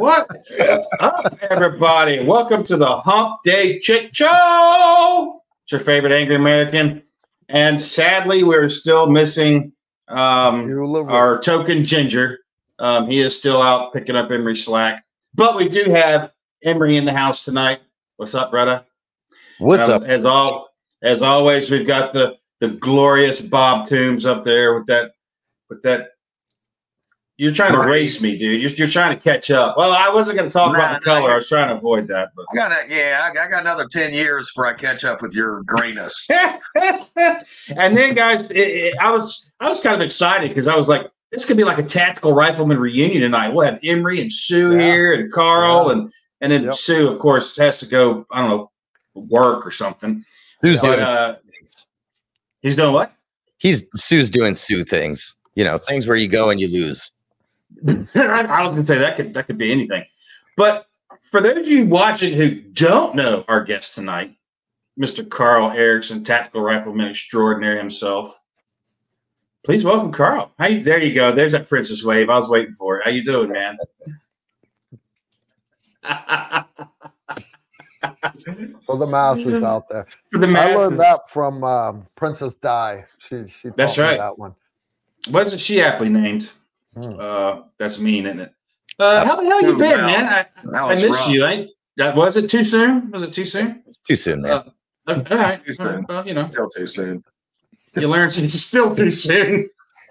what up, everybody? Welcome to the Hump Day Chick Show. It's your favorite angry American. And sadly, we're still missing um, our token ginger. Um, he is still out picking up Emery slack. But we do have Emery in the house tonight. What's up, brother? What's um, up? As all as always, we've got the the glorious Bob Toombs up there with that with that you're trying to race me, dude. You're, you're trying to catch up. Well, I wasn't going to talk nah, about the color. I was trying to avoid that. But I got yeah, I, I got another ten years before I catch up with your grayness. and then, guys, it, it, I was I was kind of excited because I was like, this could be like a tactical rifleman reunion tonight. We'll have Emery and Sue yeah. here, and Karl, yeah. and and then yep. Sue, of course, has to go. I don't know, work or something. Who's doing? Uh, he's doing what? He's Sue's doing Sue things. You know, things where you go and you lose. I was going to say that could that could be anything. But for those of you watching who don't know our guest tonight, Mr. Karl Erickson, tactical rifleman extraordinary himself. Please welcome Karl. You, there you go. There's that princess wave. I was waiting for it. How you doing, man? for the masses out there. For the masses. I learned that from um, Princess Di. She she that's right. that one. Wasn't she aptly named? Hmm. Uh, that's mean, isn't it? Uh, how the hell you been, man? I, I missed rough. you. Ain't that was it too soon? Was it too soon? It's too soon, man. Uh, all right. Too. Well, you know, still too soon. You learn it's still too soon.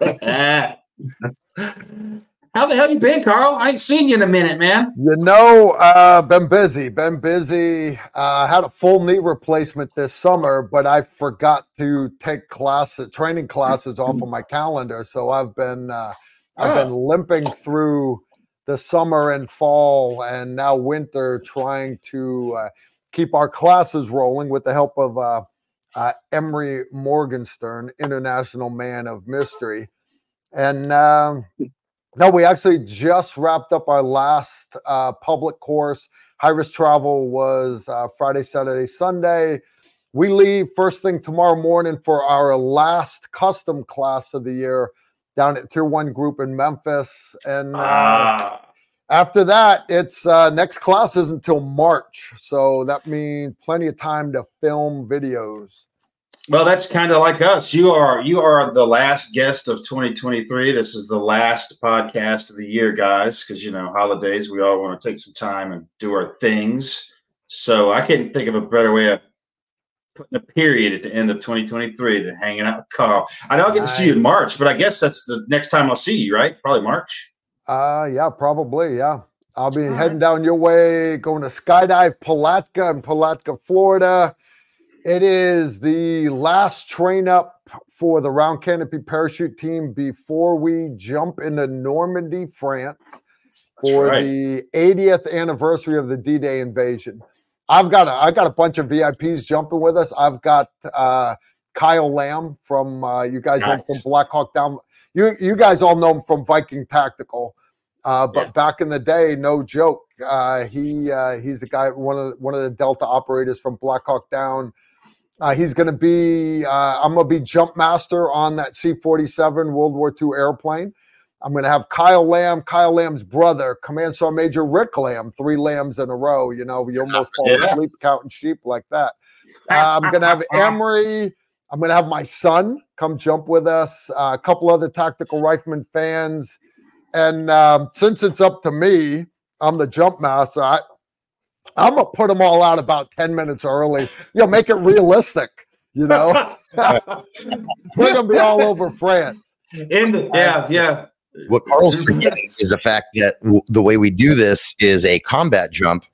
How the hell you been, Karl? I ain't seen you in a minute, man. You know, uh, been busy. Been busy. Uh, had a full knee replacement this summer, but I forgot to take classes, training classes off of my calendar. So I've been, uh, I've been limping through the summer and fall, and now winter, trying to uh, keep our classes rolling with the help of uh, uh, Emery Morgenstern, international man of mystery, and. Um, no, we actually just wrapped up our last uh, public course. High risk travel was uh, Friday, Saturday, Sunday. We leave first thing tomorrow morning for our last custom class of the year down at Tier One Group in Memphis. And uh, ah. after that, it's uh, next class is until March. So that means plenty of time to film videos. Well, that's kind of like us. You are you are the last guest of 2023. This is the last podcast of the year, guys, because you know holidays. We all want to take some time and do our things. So I couldn't think of a better way of putting a period at the end of 2023 than hanging out with Carl. I know I'll get to see you in March, but I guess that's the next time I'll see you, right? Probably March. Uh yeah, probably, yeah. I'll be all heading right. down your way, going to skydive Palatka in Palatka, Florida. It is the last train up for the round canopy parachute team before we jump into Normandy, France for right. the 80th anniversary of the D-Day invasion. I've got a, I've got a bunch of VIPs jumping with us. I've got uh, Kyle Lamb from uh, you guys nice. from Black Hawk Down. You you guys all know him from Viking Tactical. Uh, but yeah. back in the day, no joke, uh, he uh, he's a guy one of the, one of the Delta operators from Black Hawk Down. Uh, he's going to be, uh, I'm going to be jump master on that C 47 World War II airplane. I'm going to have Kyle Lamb, Kyle Lamb's brother, Command Sergeant Major Rick Lamb, three lambs in a row. You know, you almost fall yeah. asleep counting sheep like that. Uh, I'm going to have Emery. I'm going to have my son come jump with us, uh, a couple other tactical rifleman fans. And um, since it's up to me, I'm the jump master. I, I'm gonna put them all out about 10 minutes early. You know, make it realistic, you know. We're gonna be all over France. In the, yeah, yeah. What Karl's forgetting is the fact that w- the way we do this is a combat jump,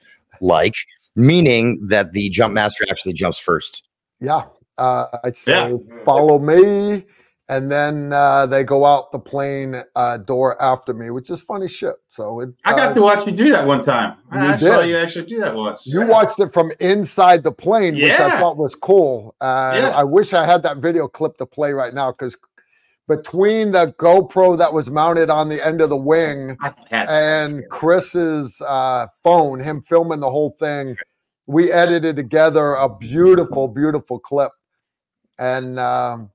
like meaning that the jump master actually jumps first. Yeah, uh, I say yeah. follow me and then uh, they go out the plane uh, door after me, which is funny shit. So it, I got uh, to watch you do that one time. I did. saw you actually do that once. You yeah. watched it from inside the plane, yeah. which I thought was cool. Uh, yeah. I wish I had that video clip to play right now because between the GoPro that was mounted on the end of the wing and Chris's uh, phone, him filming the whole thing, we edited together a beautiful, beautiful clip. And um,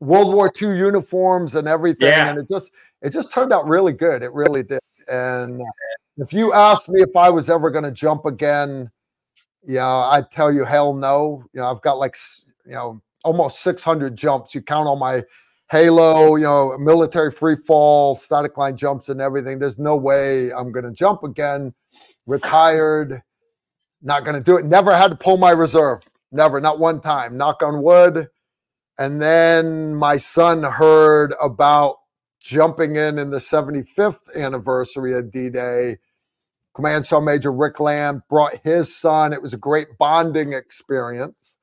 World War II uniforms and everything, yeah. and it just it just turned out really good. It really did. And if you asked me if I was ever going to jump again, you know, I'd tell you hell no. You know, I've got like you know almost 600 jumps. You count all my halo, you know, military free fall, static line jumps, and everything. There's no way I'm going to jump again. Retired, not going to do it. Never had to pull my reserve. Never, not one time. Knock on wood. And then my son heard about jumping in in the 75th anniversary of D Day. Command Sergeant Major Rick Lamb brought his son. It was a great bonding experience.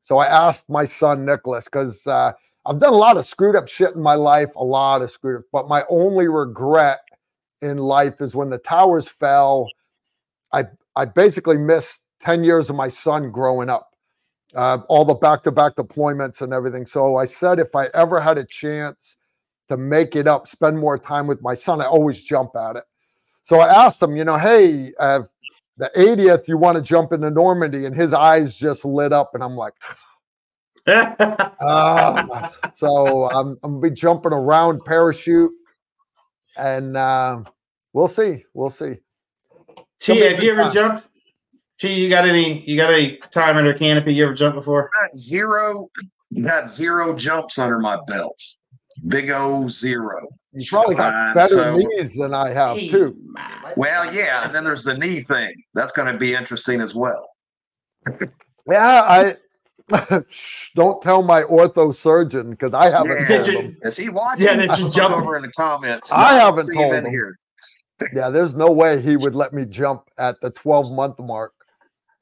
So I asked my son Nicholas because uh, I've done a lot of screwed up shit in my life, a lot of screwed up. But my only regret in life is when the towers fell. I I basically missed ten years of my son growing up uh, all the back to back deployments and everything. So I said, if I ever had a chance to make it up, spend more time with my son, I always jump at it. So I asked him, you know, hey, uh, the 80th, you want to jump into Normandy? And his eyes just lit up. And I'm like, uh, so I'm, I'm going to be jumping around parachute and uh, we'll see. We'll see. T, have you ever time. jumped? T, you got any? You got any time under canopy? You ever jumped before? Got zero. Got zero jumps under my belt. Big O zero. You probably got uh, better so, knees than I have too. Well, yeah, and then there's the knee thing. That's going to be interesting as well. yeah, I don't tell my ortho surgeon because I haven't yeah. told him. Is he watching? Yeah, did you jump over in the comments? I no, haven't told him. Here. yeah, there's no way he would let me jump at the 12 month mark.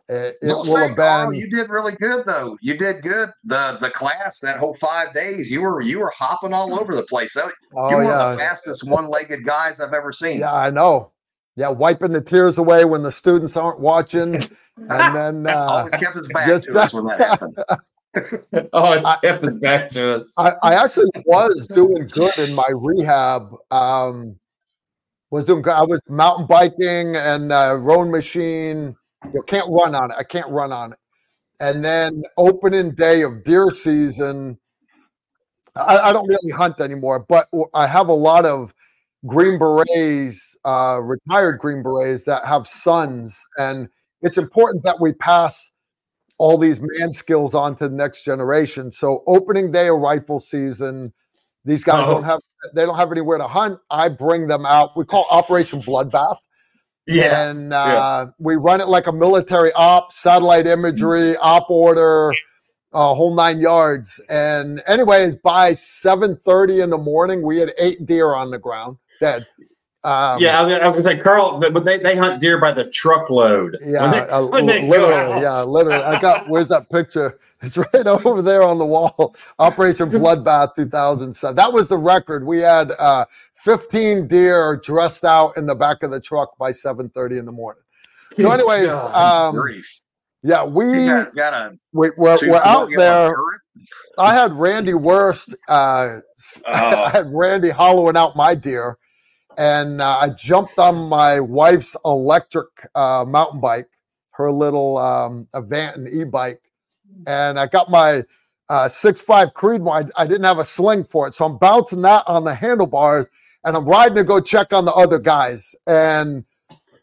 It, it will have been. you did really good though. You did good. The the class that whole five days, you were you were hopping all over the place. Oh, you were yeah. the fastest one legged guys I've ever seen. Yeah, I know. Yeah, wiping the tears away when the students aren't watching, and then uh, always kept his back just, to us when that happened. oh, it's kept his back to us. I, I actually was doing good in my rehab. Um, was doing good. I was mountain biking and uh, rowing machine you can't run on it. I can't run on it. And then opening day of deer season, I, I don't really hunt anymore, but I have a lot of Green Berets, uh, retired Green Berets that have sons, and it's important that we pass all these man skills on to the next generation. So opening day of rifle season, these guys oh. don't have they don't have anywhere to hunt. I bring them out. We call Operation Bloodbath. Yeah. And uh, yeah. we run it like a military op, satellite imagery, op order, uh, whole nine yards. And anyways, by 7.30 in the morning, we had eight deer on the ground, dead. Um, yeah, I was, I was gonna say, Karl, but they, they hunt deer by the truckload. Yeah, when they, uh, when they literally. Yeah, literally. I got where's that picture? It's right over there on the wall. Operation Bloodbath 2007. That was the record. We had uh, 15 deer dressed out in the back of the truck by 7:30 in the morning. So, anyways, um, yeah, we got a we, we're, we're out there. I had Randy Worst. Uh, oh. I had Randy hollowing out my deer, and uh, I jumped on my wife's electric uh, mountain bike, her little um, Aventon e-bike, and I got my uh, six five Creedmoor. I, I didn't have a sling for it, so I'm bouncing that on the handlebars, and I'm riding to go check on the other guys. And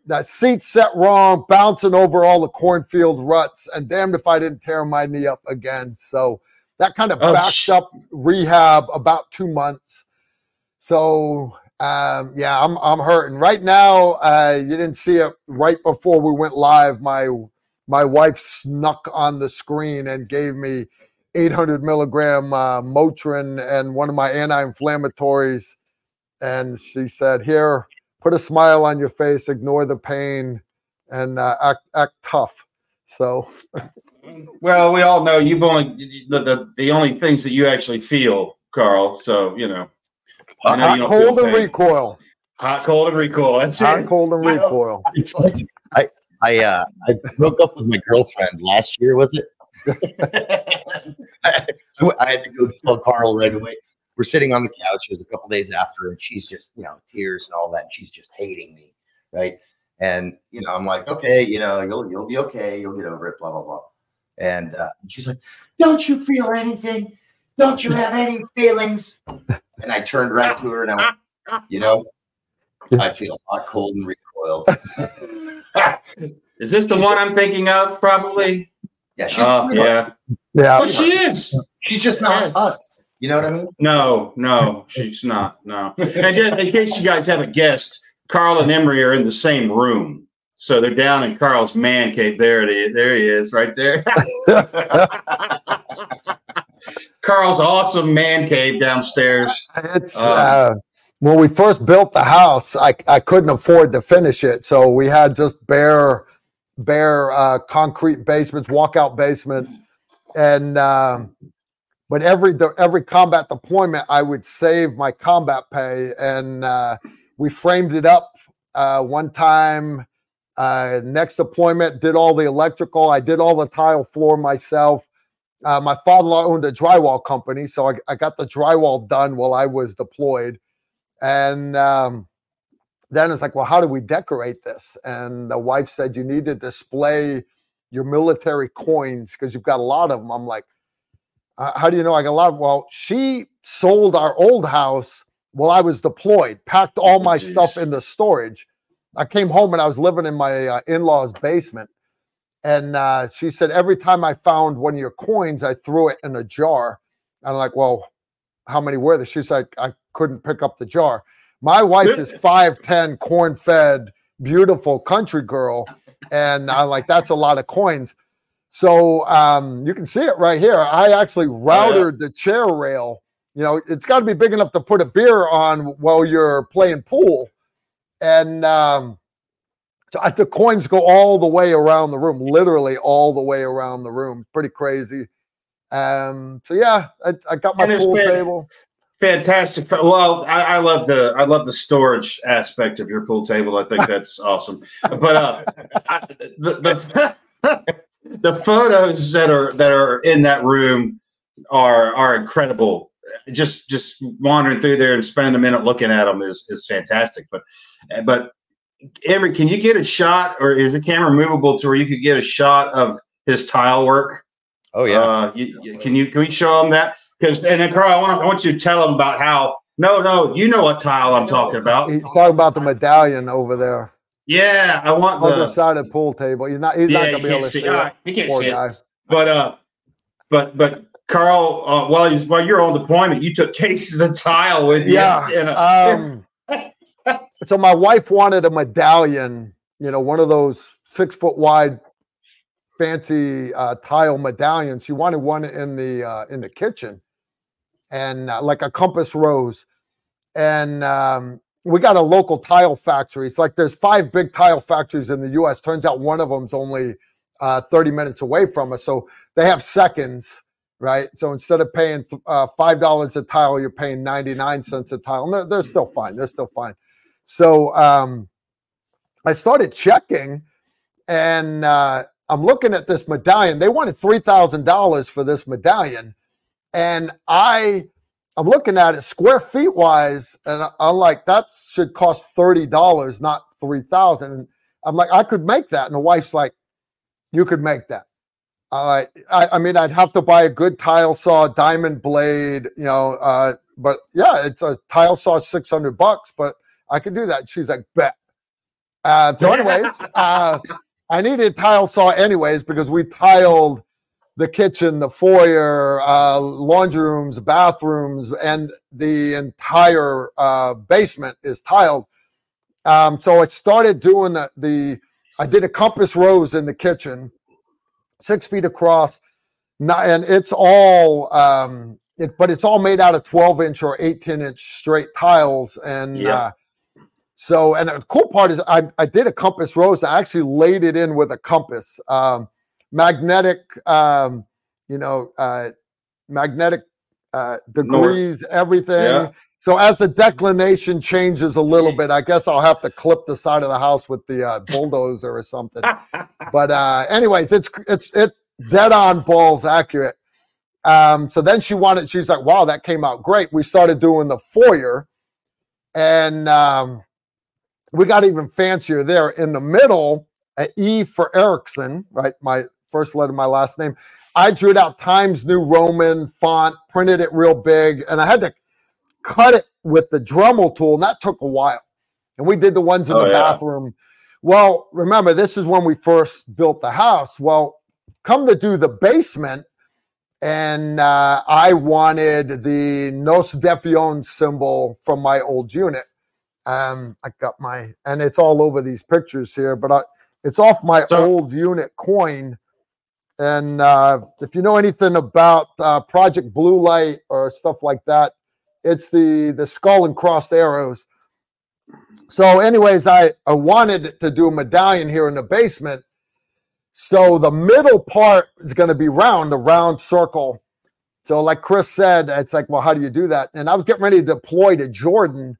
that seat set wrong, bouncing over all the cornfield ruts, and damned if I didn't tear my knee up again. So that kind of oh, backed sh- up rehab about two months. So um, yeah, I'm I'm hurting right now. Uh, you didn't see it right before we went live. My my wife snuck on the screen and gave me 800 milligram uh, Motrin and one of my anti-inflammatories, and she said, "Here, put a smile on your face, ignore the pain, and uh, act act tough." So, well, we all know you've only the, the the only things that you actually feel, Karl. So you know, know hot, you cold, and recoil. Hot, cold, and recoil. That's hot, it. cold, and recoil. It's like I I uh I broke up with my girlfriend last year, was it? I, I had to go tell Karl right away. We're sitting on the couch. It was a couple days after, and she's just, you know, tears and all that. And she's just hating me, right? And you know, I'm like, okay, you know, you'll you'll be okay. You'll get over it. Blah blah blah. And, uh, and she's like, "Don't you feel anything? Don't you have any feelings?" And I turned right to her and I went, "You know, I feel hot, cold, and recoil spoiled. is this the one I'm thinking of? Probably. Yeah, she's Oh, yeah. Yeah. Well, she is. she's just not us. You know what I mean? No, no, she's not. No. And just in case you guys haven't guessed, Karl and Emery are in the same room. So they're down in Karl's man cave. There it is. There he is, right there. Karl's awesome man cave downstairs. It's Um, uh, when we first built the house, I, I couldn't afford to finish it, so we had just bare bare uh, concrete basements, walkout basement, and um, but every every combat deployment, I would save my combat pay, and uh, we framed it up uh, one time. Uh, next deployment, did all the electrical. I did all the tile floor myself. Uh, my father-in-law owned a drywall company, so I, I got the drywall done while I was deployed. And um, then it's like, well, how do we decorate this? And the wife said, you need to display your military coins because you've got a lot of them. I'm like, "Uh, how do you know I got a lot? Well, she sold our old house while I was deployed, packed all my stuff Jeez. into storage. I came home and I was living in my uh, in-laws' basement. And uh, she said, every time I found one of your coins, I threw it in a jar. And I'm like, well, how many were there? She's like, I couldn't pick up the jar. My wife is 5'10, corn fed, beautiful country girl. And I'm like, that's a lot of coins. So um, you can see it right here. I actually routed the chair rail. You know, it's got to be big enough to put a beer on while you're playing pool. And um, the coins go all the way around the room, literally all the way around the room. Pretty crazy. Um, so yeah, I, I got my pool been- table. Fantastic. Well, I, I love the I love the storage aspect of your pool table. I think that's awesome. But uh, I, the the, the photos that are that are in that room are are incredible. Just just wandering through there and spending a minute looking at them is is fantastic. But but Emery, can you get a shot, or is the camera movable to where you could get a shot of his tile work? Oh yeah. Uh, you, you- can you can we show them that? Because and then Karl, I want I want you to tell them about how. No, no, you know what tile I'm talking about. He's talking about the medallion over there Yeah, I want on the the. side of the pool table. He's not. He's Yeah, not gonna be able can't to see. see. It. right, you can't Poor see it. But uh, but but Karl, uh, while he's while you're on deployment, you took cases of tile with you. Yeah, and, uh, Um, so my wife wanted a medallion, you know, one of those six foot wide, fancy uh, tile medallions. She wanted one in the uh, in the kitchen, and uh, like a compass rose. And um, we got a local tile factory. It's like there's five big tile factories in the U.S. Turns out one of them's only uh, 30 minutes away from us, so they have seconds right? So instead of paying uh, five dollars a tile, you're paying ninety nine cents a tile. And they're, they're still fine. They're still fine. So um, I started checking, and uh, I'm looking at this medallion. They wanted three thousand dollars for this medallion, and I. I'm looking at it square feet wise, and I'm like, that should cost thirty dollars, not three thousand. And I'm like, I could make that, and the wife's like, you could make that. Uh, I, I mean, I'd have to buy a good tile saw, diamond blade, you know. Uh, but yeah, it's a tile saw, six hundred bucks. But I could do that. She's like, bet. Uh, so, anyways, uh, I needed a tile saw anyways because we tiled the kitchen, the foyer, uh, laundry rooms, bathrooms, and the entire uh, basement is tiled. Um, so I started doing the, the I did a compass rose in the kitchen six feet across, and it's all, um, it, but it's all made out of 12 inch or 18 inch straight tiles. And Yeah. uh, so, and the cool part is I, I did a compass rose. I actually laid it in with a compass, um, magnetic, um, you know, uh, magnetic uh, degrees, everything. Yeah. So as the declination changes a little bit, I guess I'll have to clip the side of the house with the uh, bulldozer or something but uh anyways it's it's it dead on balls accurate um so then she wanted she's like wow that came out great we started doing the foyer and um we got even fancier there in the middle e for erickson right my first letter my last name i drew it out times new roman font printed it real big and i had to cut it with the dremel tool and that took a while and we did the ones in Oh, the yeah. bathroom Well, remember, this is when we first built the house. Well, come to do the basement, and uh, I wanted the Nous Défions symbol from my old unit. Um, I got my, and it's all over these pictures here, but I, it's off my so, old unit coin. And uh, if you know anything about uh, Project Blue Light or stuff like that, it's the the skull and crossed arrows. So, anyways, I, I wanted to do a medallion here in the basement. So the middle part is going to be round, the round circle. So, like Chris said, it's like, well, how do you do that? And I was getting ready to deploy to Jordan,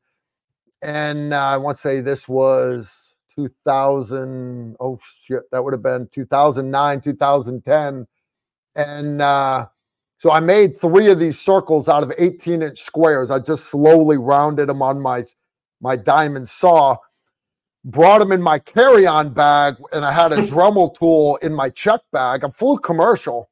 and uh, I want to say this was 2000. Oh shit, that would have been 2009, 2010, and uh, so I made three of these circles out of 18 inch squares. I just slowly rounded them on my my diamond saw. Brought them in my carry-on bag, and I had a Dremel tool in my check bag. I'm full commercial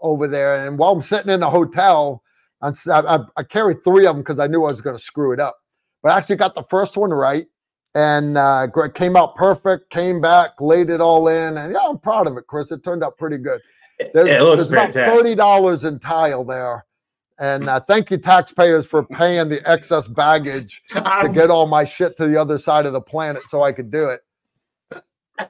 over there, and while I'm sitting in the hotel, I, I, I carried three of them because I knew I was going to screw it up but I actually got the first one right and uh, came out perfect. Came back, laid it all in, and yeah, I'm proud of it, Chris. It turned out pretty good. There's, yeah, there's about thirty dollars in tile there, and uh, thank you, taxpayers, for paying the excess baggage to get all my shit to the other side of the planet so I could do it.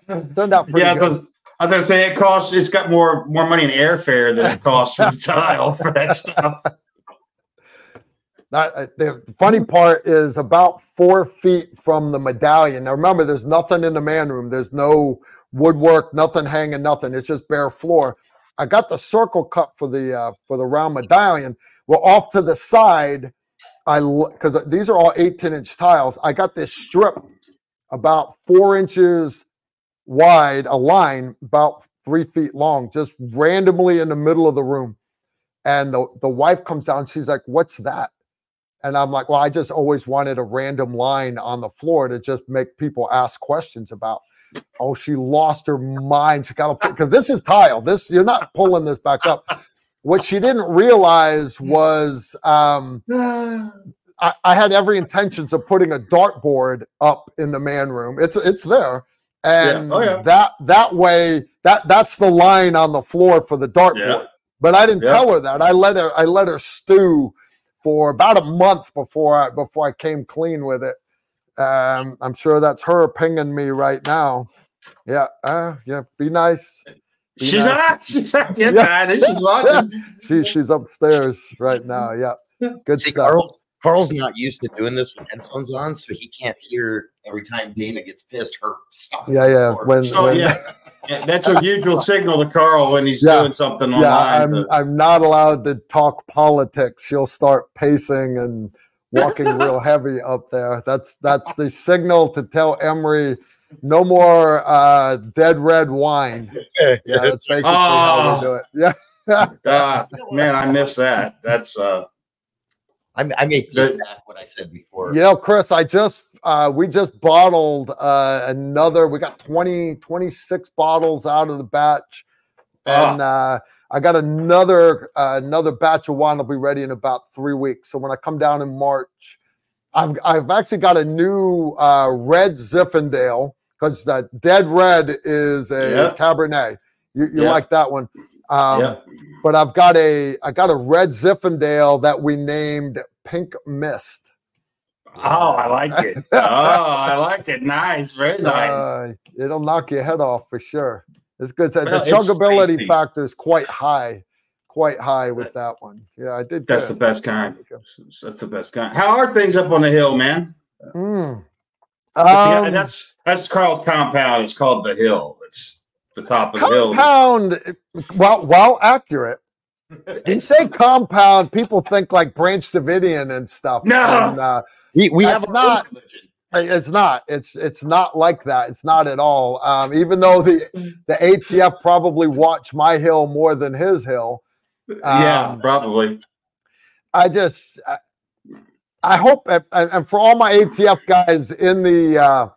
Turned out pretty yeah, good. I was gonna say it costs. It's got more more money in airfare than it costs for the tile for that stuff. That, uh, the funny part is about four feet from the medallion. Now remember, there's nothing in the man room. There's no woodwork, nothing hanging, nothing. It's just bare floor. I got the circle cut for the uh, for the round medallion. Well, off to the side, I because these are all 18 inch tiles. I got this strip about four inches wide, a line about three feet long, just randomly in the middle of the room. And the, the wife comes down. She's like, "What's that?" And I'm like, well, I just always wanted a random line on the floor to just make people ask questions about. Oh, she lost her mind. She got to because this is tile. This you're not pulling this back up. What she didn't realize was um, I, I, had every intentions of putting a dartboard up in the man room. It's it's there, and yeah. Oh, yeah. that that way that that's the line on the floor for the dartboard. Yeah. But I didn't tell her that. I let her I let her stew for about a month before I before I came clean with it. Um, I'm sure that's her pinging me right now. Yeah, uh, yeah. Be nice. Be she's nice. not. She's not yet yeah. She's watching. she, she's upstairs right now. Yeah. Good See, stuff. Karl's, Karl's not used to doing this with headphones on, so he can't hear every time Dana gets pissed. Her stuff. Yeah, yeah. When, so, when, yeah. That's a usual signal to Karl when he's yeah, doing something online. Yeah, I'm, I'm not allowed to talk politics. He'll start pacing and walking real heavy up there. That's that's the signal to tell Emery no more uh, dead red wine. Yeah, that's basically oh, how we do it. Yeah. uh, man, I miss that. That's uh I, I may take back what I said before. You know, Chris, I just uh, we just bottled uh, another. We got 20, 26 bottles out of the batch, and oh. uh, I got another uh, another batch of wine will be ready in about three weeks. So when I come down in March, I've I've actually got a new uh, red Zinfandel because the dead red is a yep. Cabernet. You, you yep. like that one? Um, yep but I've got a I got a red Zinfandel that we named Pink Mist. Oh, I like it. oh, I like it. Nice, very nice. Uh, it'll knock your head off for sure. It's good. Well, the chuggability factor is quite high, quite high with that one. Yeah, I did. That's good. the best kind. That's the best kind. How are things up on the hill, man? Mm. Um, that's that's Karl's compound. It's called the Hill. It's the top of the hill. Compound, well, well, accurate. You say compound, people think like Branch Davidian and stuff. No, and, uh, we, we have not. It's not. It's it's not like that. It's not at all. Um, even though the the ATF probably watch my hill more than his hill. Um, yeah, probably. I just, I, I hope, and for all my ATF guys in the uh,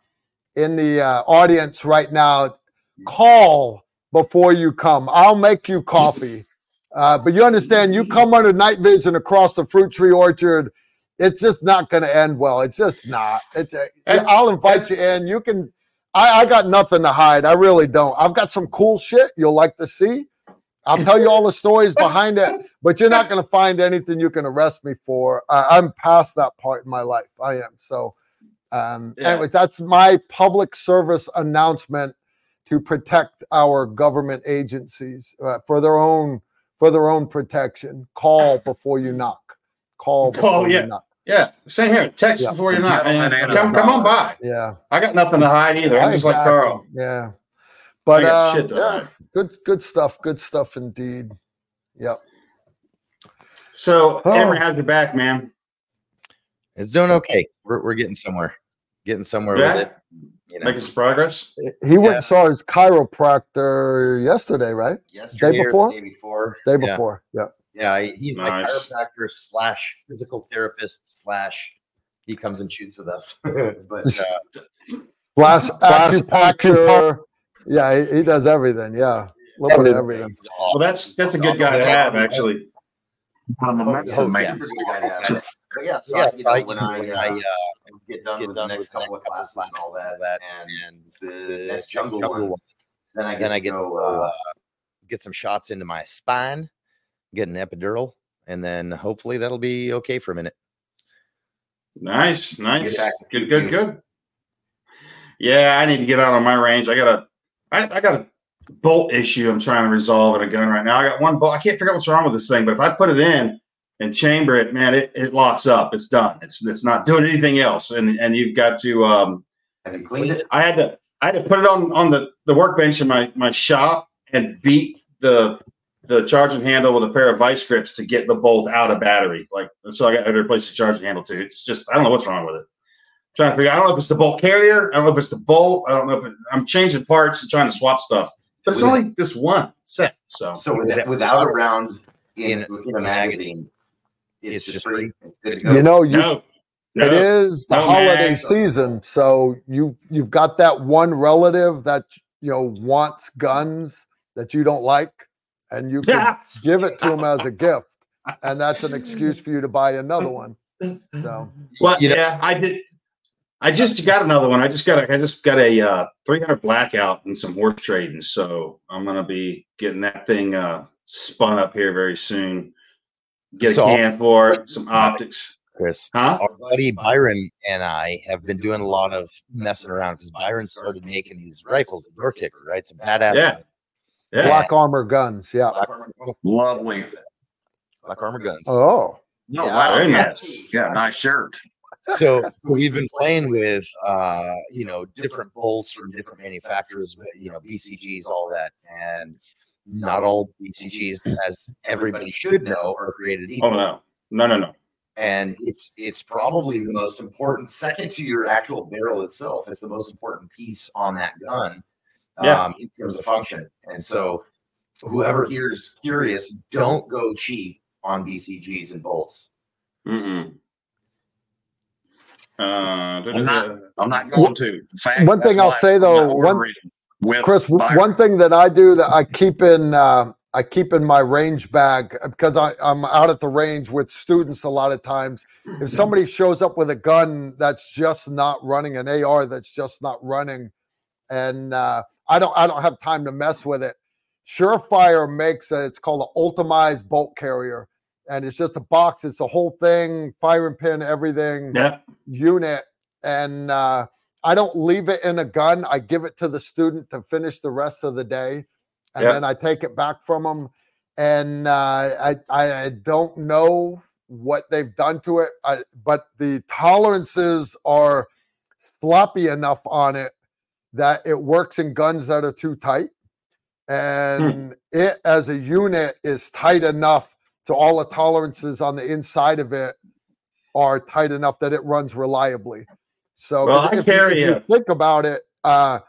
in the uh, audience right now, call before you come. I'll make you coffee. Uh, but you understand, you come under night vision across the fruit tree orchard, it's just not going to end well. It's just not. It's a, I'll invite you in. You can. I, I got nothing to hide. I really don't. I've got some cool shit you'll like to see. I'll tell you all the stories behind it, but you're not going to find anything you can arrest me for. I, I'm past that part in my life. I am. So, um, Yeah. anyway, that's my public service announcement to protect our government agencies uh, for their own for their own protection. Call before you knock. Call. Call, before you yeah. knock. Yeah, same here. Text Yeah. before you're not. Gentlemen man. and Come, come on by. Yeah. I got nothing to hide either. I'm just like Karl. Yeah. But got uh, yeah, good good stuff. Good stuff indeed. Yep. So, Oh. Cameron, how's your back, man? It's doing okay. We're, we're getting somewhere. Getting somewhere Yeah? with it. You know, Making some progress. He went Yeah. and saw his chiropractor yesterday, right? yesterday or before? day before. Day before. Yeah. Yeah, he- he's my chiropractor slash physical therapist slash he comes and shoots with us. but uh, Flash Flash acupuncture. Yeah, he, he does everything. Yeah. A little bit everything. he's Well, that's that's a good guy to have, actually. I'm a Oh, medicine oh, man. yeah. So- yeah, so Yeah, I, so you know, I- when I, when uh, I, get done get with done the next with the couple of next classes and all that, and, the next jungle jungle one, one. then I get, Then I to get to go, go, uh, uh, get some shots into my spine, get an epidural, and then hopefully that'll be okay for a minute. Nice, nice. Back Good, good, good. Yeah, I need to get out on my range. I got a, I, I got a bolt issue I'm trying to resolve in a gun right now. I got one bolt. I can't figure out what's wrong with this thing, but if I put it in and chamber it, man, it, it locks up. It's done. It's it's not doing anything else. And and you've got to um Have you cleaned it? I had to I had to put it on on the the workbench in my my shop and beat the the charging handle with a pair of vice grips to get the bolt out of battery. Like so, I got to replace the charging handle too. It's just I don't know what's wrong with it. trying to figure. I don't know if it's the bolt carrier. I don't know if it's the bolt. I don't know if it, I'm changing parts and trying to swap stuff. But it's With- only this one set. So So with, without a round in, in a magazine, it's just free. It's good to go. You know, you no, no. it is the No, holiday man. season, so you you've got that one relative that you know wants guns that you don't like, and you can Yeah. give it to him as a gift, and that's an excuse for you to buy another one. So Well, You know- yeah, I did. I just got another one. I just got a. I just got a uh, 300 blackout and some horse trading. So I'm gonna be getting that thing uh, spun up here very soon. Get a So- can for it, some optics, Chris. huh? Our buddy Byron and I have been doing a lot of messing around because Byron started making these rifles, the door kicker, right? It's a badass. Yeah. Yeah. black armor guns, yeah. Black armor, Lovely. black armor guns. Oh, No, Yeah, wow. very yeah. nice. Yeah, nice shirt. so so we've been playing with uh you know different bolts from different manufacturers but you know bcgs all that and not all bcgs as everybody should know are created Oh equal no, no, no, no. and it's it's probably the most important second to your actual barrel itself it's the most important piece on that gun Yeah. um, in terms of function and so whoever here is curious don't go cheap on bcgs and bolts Mm-mm. Uh, I'm not- I'm not going to. Fact, One thing I'll say, though, one- ordering with Chris, one thing that I do that I keep in uh, I keep in my range bag because I, I'm out at the range with students a lot of times. If somebody shows up with a gun that's just not running, an AR that's just not running, and uh, I don't I don't have time to mess with it. Surefire makes a, it's called an optimized bolt carrier, and it's just a box. It's a whole thing, firing pin, everything Yeah. unit and uh, I don't leave it in a gun. I give it to the student to finish the rest of the day, and Yeah. then I take it back from them. And uh, I, I don't know what they've done to it, I, but the tolerances are sloppy enough on it that it works in guns that are too tight, and it as a unit is tight enough to all the tolerances on the inside of it are tight enough that it runs reliably. So Well, if, you- if you think about it, uh,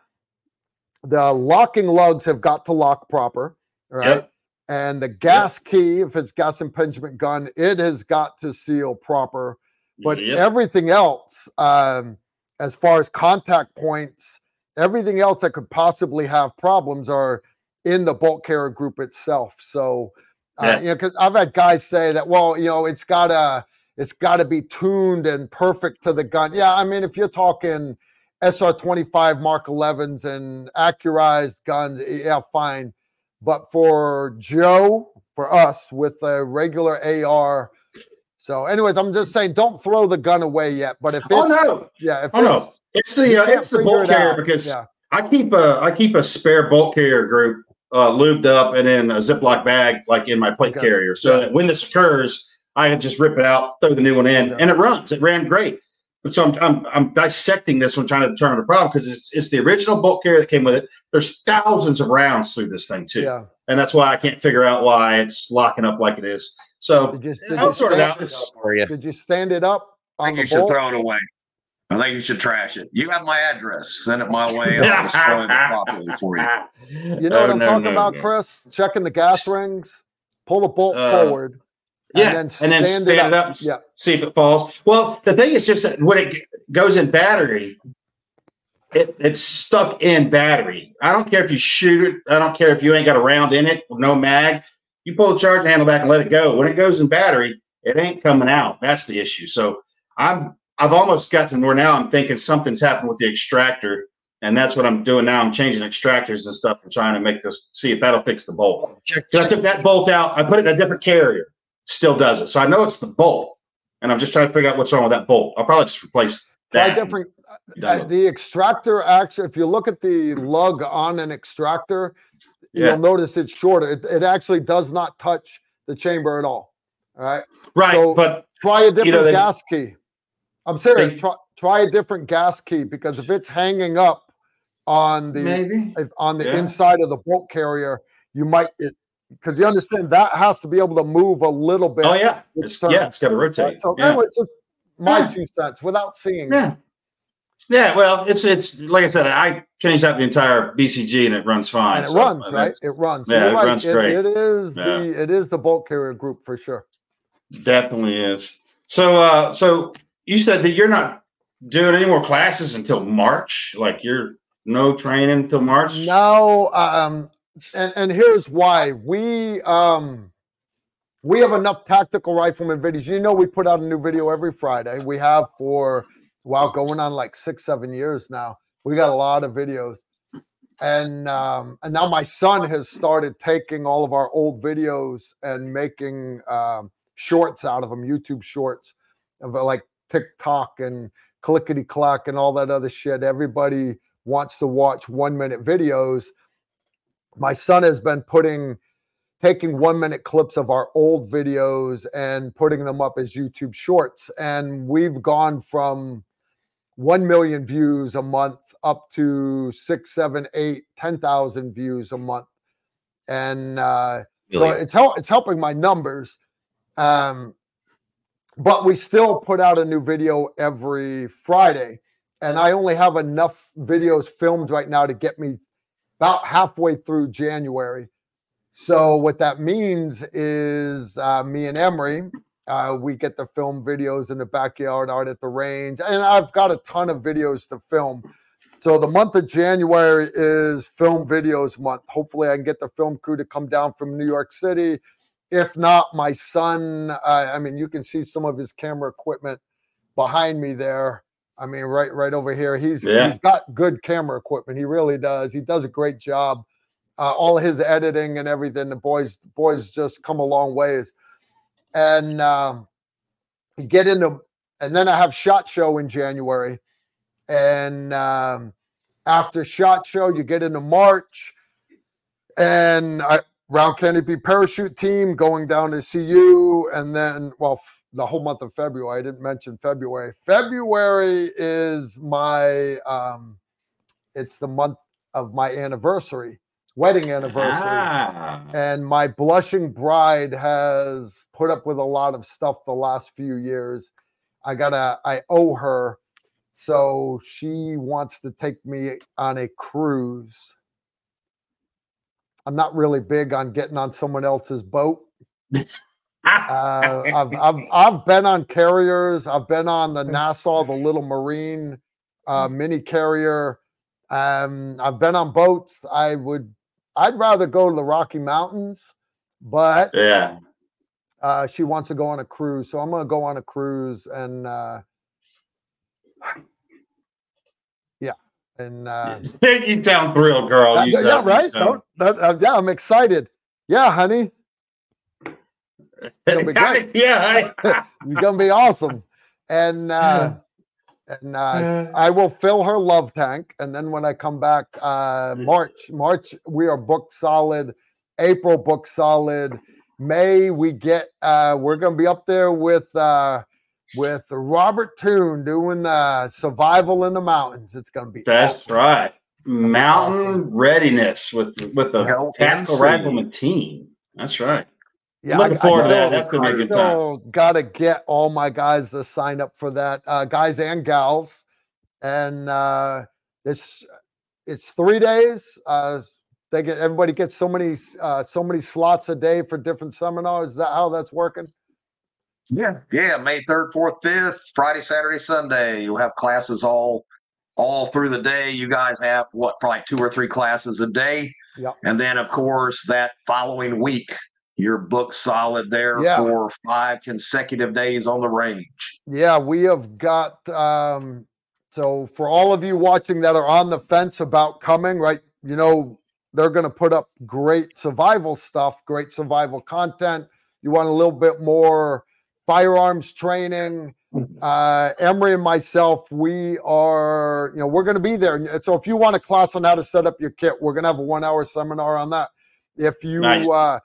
the locking lugs have got to lock proper, right? Yep. And the gas key, if it's gas impingement gun, it has got to seal proper. But Yep. everything else, um, as far as contact points, everything else that could possibly have problems are in the bolt carrier group itself. So, uh, Yeah. you know, because I've had guys say that, well, you know, it's gotta, it's got to be tuned and perfect to the gun. Yeah, I mean, if you're talking SR25 Mark 11s and accurized guns, yeah, fine. But for Joe, for us with a regular AR, so anyways, I'm just saying, don't throw the gun away yet. But if oh, it's, oh no, yeah, oh no, it's the uh, it's the bolt carrier because yeah. I keep a I keep a spare bolt carrier group uh, lubed up and in a Ziploc bag, like in my plate okay. carrier, so yeah. when this occurs, I can just rip it out, throw the new one in, and it runs. It ran great. But so I'm, I'm, I'm dissecting this one, trying to determine the problem because it's it's the original bolt carrier that came with it. There's thousands of rounds through this thing too, yeah. and that's why I can't figure out why it's locking up like it is. So did you, did I'll sort it out. for you. Did you stand it up? I think you should throw it away. I think you should trash it. You have my address. Send it my way. I'll destroy it properly for you. You know oh, what I'm no, talking no, about, no. Chris? Checking the gas rings. Pull the bolt uh, forward. Yeah, and then stand, and then stand it, up. it up. Yeah. See if it falls. Well, the thing is just that when it goes in battery, it, it's stuck in battery. I don't care if you shoot it. I don't care if you ain't got a round in it or no mag. You pull the charge handle back and let it go. When it goes in battery, it ain't coming out. That's the issue. So I'm I've almost got to where now I'm thinking something's happened with the extractor, and that's what I'm doing now. I'm changing extractors and stuff and trying to make this see if that'll fix the bolt. I took that bolt out. I put it in a different carrier. Still does it. So I know it's the bolt, and I'm just trying to figure out what's wrong with that bolt. I'll probably just replace that. Different. Uh, the extractor actually, if you look at the lug on an extractor, yeah. you'll notice it's shorter. It, it actually does not touch the chamber at all. All right. Right. So but try a different you know, they, gas key. I'm serious. They, try, try a different gas key because if it's hanging up on the maybe on the yeah. inside of the bolt carrier, you might it because you understand that has to be able to move a little bit. Oh yeah, it's, yeah, it's got to rotate. Right? So yeah. anyway, it's my yeah. two cents without seeing. Yeah. It. Yeah, well, it's it's like I said, I changed out the entire BCG and it runs fine. And it so, runs, right? It runs. Yeah, it right. runs great. It, it is yeah. the it is the bolt carrier group for sure. Definitely is. So uh so you said that you're not doing any more classes until March. Like you're no training until March. No, um, and and here's why we um we have enough tactical rifleman videos. You know, we put out a new video every Friday. We have for wow, going on like six, seven years now. We got a lot of videos. And um, and now my son has started taking all of our old videos and making um, shorts out of them, YouTube shorts, of like TikTok and clickety clack and all that other shit. Everybody wants to watch one minute videos. My son has been putting, taking one minute clips of our old videos and putting them up as YouTube shorts. And we've gone from 1 million views a month up to six, seven, eight, 10,000 views a month. And uh, really? so it's, hel- it's helping my numbers. Um, but we still put out a new video every Friday. And I only have enough videos filmed right now to get me about halfway through January. So what that means is uh, me and Emery, uh, we get to film videos in the backyard, out at the range, and I've got a ton of videos to film. So the month of January is film videos month. Hopefully, I can get the film crew to come down from New York City if not, my son, uh, I mean, you can see some of his camera equipment behind me there. I mean, right, right over here. He's yeah. he's got good camera equipment. He really does. He does a great job. Uh, all his editing and everything. The boys, the boys just come a long ways. And um, you get into, and then I have Shot Show in January, and um, after Shot Show, you get into March, and I Round Canopy parachute team going down to CU, and then well, the whole month of February. I didn't mention February. February is my um, it's the month of my anniversary, wedding anniversary, ah. and my blushing bride has put up with a lot of stuff the last few years. I gotta, I owe her, so she wants to take me on a cruise I'm not really big on getting on someone else's boat. uh, I've, I've, I've been on carriers. I've been on the Nassau, the little marine uh, mini carrier. Um, I've been on boats. I would, I'd rather go to the Rocky Mountains, but yeah, uh, she wants to go on a cruise, so I'm going to go on a cruise and uh, yeah, And uh, you sound thrilled, girl. You yeah, sound, right. Sound... Uh, yeah, I'm excited. Yeah, honey. It's gonna be great. yeah, it's gonna be awesome. And uh, and uh, I will fill her love tank. And then when I come back, uh, March, March, we are booked solid. April booked solid. May we get uh, we're gonna be up there with uh, with Robert Toon doing the survival in the mountains. It's gonna be that's awesome. right. Mountain awesome. readiness with with the tactical rifleman team. That's right. Yeah, looking forward to that. That's gonna be a good time. Got to get all my guys to sign up for that, uh, guys and gals, and uh, it's it's three days. Uh, they get everybody gets so many uh, so many slots a day for different seminars. Is that how that's working? Yeah, yeah. May third, fourth, fifth, Friday, Saturday, Sunday. You'll have classes all all through the day. You guys have what, probably two or three classes a day. Yep. And then, of course, that following week, you're booked solid there yeah. for five consecutive days on the range. Yeah, we have got um so for all of you watching that are on the fence about coming, right? You know, they're going to put up great survival stuff, great survival content. You want a little bit more firearms training. Uh, Emery and myself, we are, you know, we're going to be there. So if you want a class on how to set up your kit, we're going to have a one hour seminar on that. If you, nice. uh,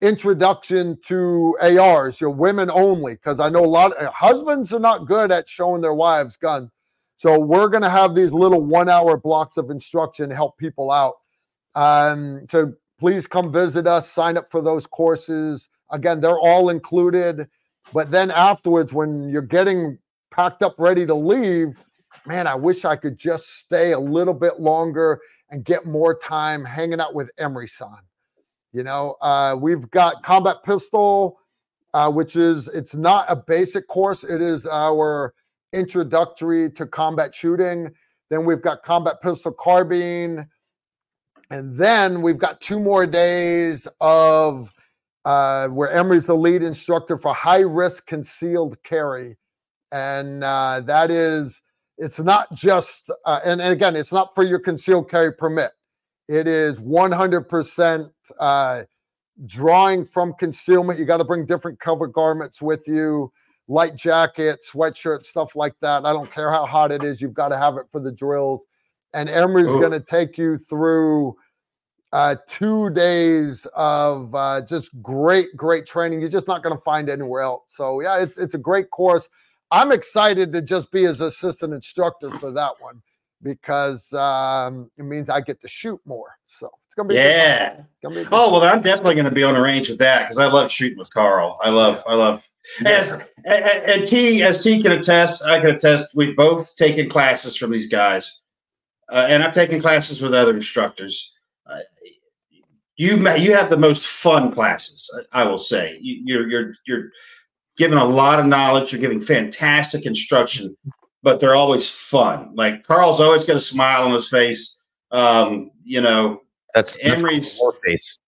introduction to ARs, your women only, because I know a lot of husbands are not good at showing their wives gun. So we're going to have these little one hour blocks of instruction to help people out. Um, so please come visit us, sign up for those courses. Again, they're all included. But then afterwards, when you're getting packed up, ready to leave, man, I wish I could just stay a little bit longer and get more time hanging out with Emery San. You know, uh, we've got combat pistol, uh, which is it's not a basic course. It is our introductory to combat shooting. Then we've got combat pistol carbine, and then we've got two more days of uh, where Emery's the lead instructor for high risk concealed carry, and uh, that is it's not just uh, and, and again it's not for your concealed carry permit it is 100% uh, drawing from concealment. You got to bring different cover garments with you, light jacket, sweatshirt, stuff like that. I don't care how hot it is, you've got to have it for the drills. And Emery's going to take you through uh, two days of uh, just great, great training. You're just not going to find anywhere else. So, yeah, it's, it's a great course. I'm excited to just be his assistant instructor for that one because um, it means I get to shoot more. So it's gonna be yeah. Gonna be oh well, I'm definitely gonna be on the range with that because I love shooting with Karl. I love I love. As, and, and T, as T can attest, I can attest. We've both taken classes from these guys, uh, and I've taken classes with other instructors. Uh, you you have the most fun classes, I will say. You, you're you're you're giving a lot of knowledge. You're giving fantastic instruction but they're always fun. Like Karl's always got a smile on his face. Um, you know, that's Emery's that's face.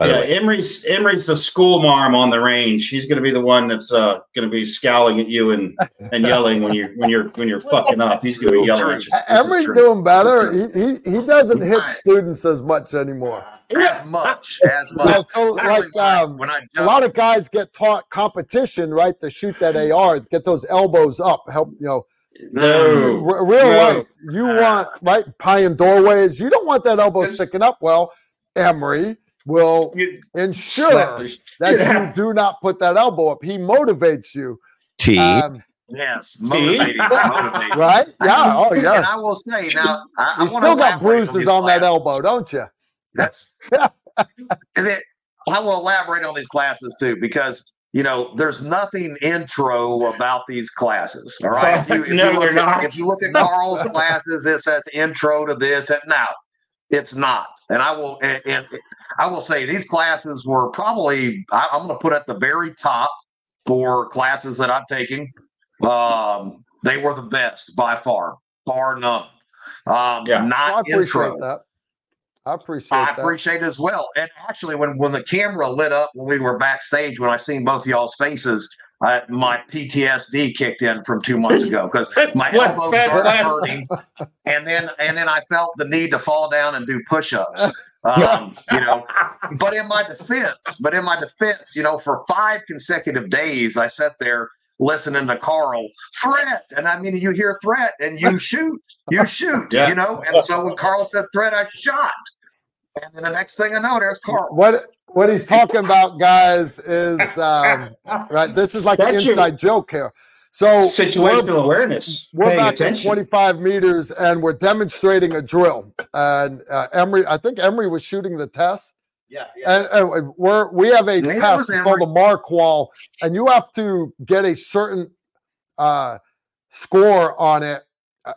yeah, Emery's Emery's the school marm on the range. She's going to be the one that's uh, going to be scowling at you and and yelling when you're when you're when you're fucking up. He's going to be yelling at you. Emery's doing better. He, he he doesn't hit students as much anymore. As much as much. so, like um, when I a lot of guys get taught competition, right, to shoot that AR, get those elbows up, help you know no, real no. life. You want right pie in doorways. You don't want that elbow sticking up. Well, Emery will ensure that you do not put that elbow up. He motivates you. T. Um, yes, motivating, motivating. right? Yeah. Oh, yeah. And I will say now, I, you I still got bruises on, on that elbow, don't you? That's. and then I will elaborate on these classes too because you know, there's nothing intro about these classes. All right. If you, if no, you, look, at, if you look at Karl's classes, it says intro to this. And now it's not. And I will and, and I will say these classes were probably I, am going to put at the very top for classes that I've taken. Um, they were the best by far, bar none. Um, yeah, not intro. That. I appreciate. I that. appreciate it as well. And actually, when when the camera lit up when we were backstage, when I seen both y'all's faces, I, my PTSD kicked in from two months ago because my elbows started hurting, and then and then I felt the need to fall down and do push-ups. Um, you know, but in my defense, but in my defense, you know, for five consecutive days, I sat there listening to Karl threat, and I mean, you hear threat and you shoot, you shoot, yeah. you know. And so when Karl said threat, I shot, and then the next thing I know, there's Karl. What what he's talking about, guys, is um, right. This is like That's an inside your, joke here. So situational awareness. We're back attention. at 25 meters, and we're demonstrating a drill. And uh, Emery, I think Emery was shooting the test. Yeah, yeah. And, and we're we have a Maybe test called the mark wall, and you have to get a certain uh, score on it. Uh,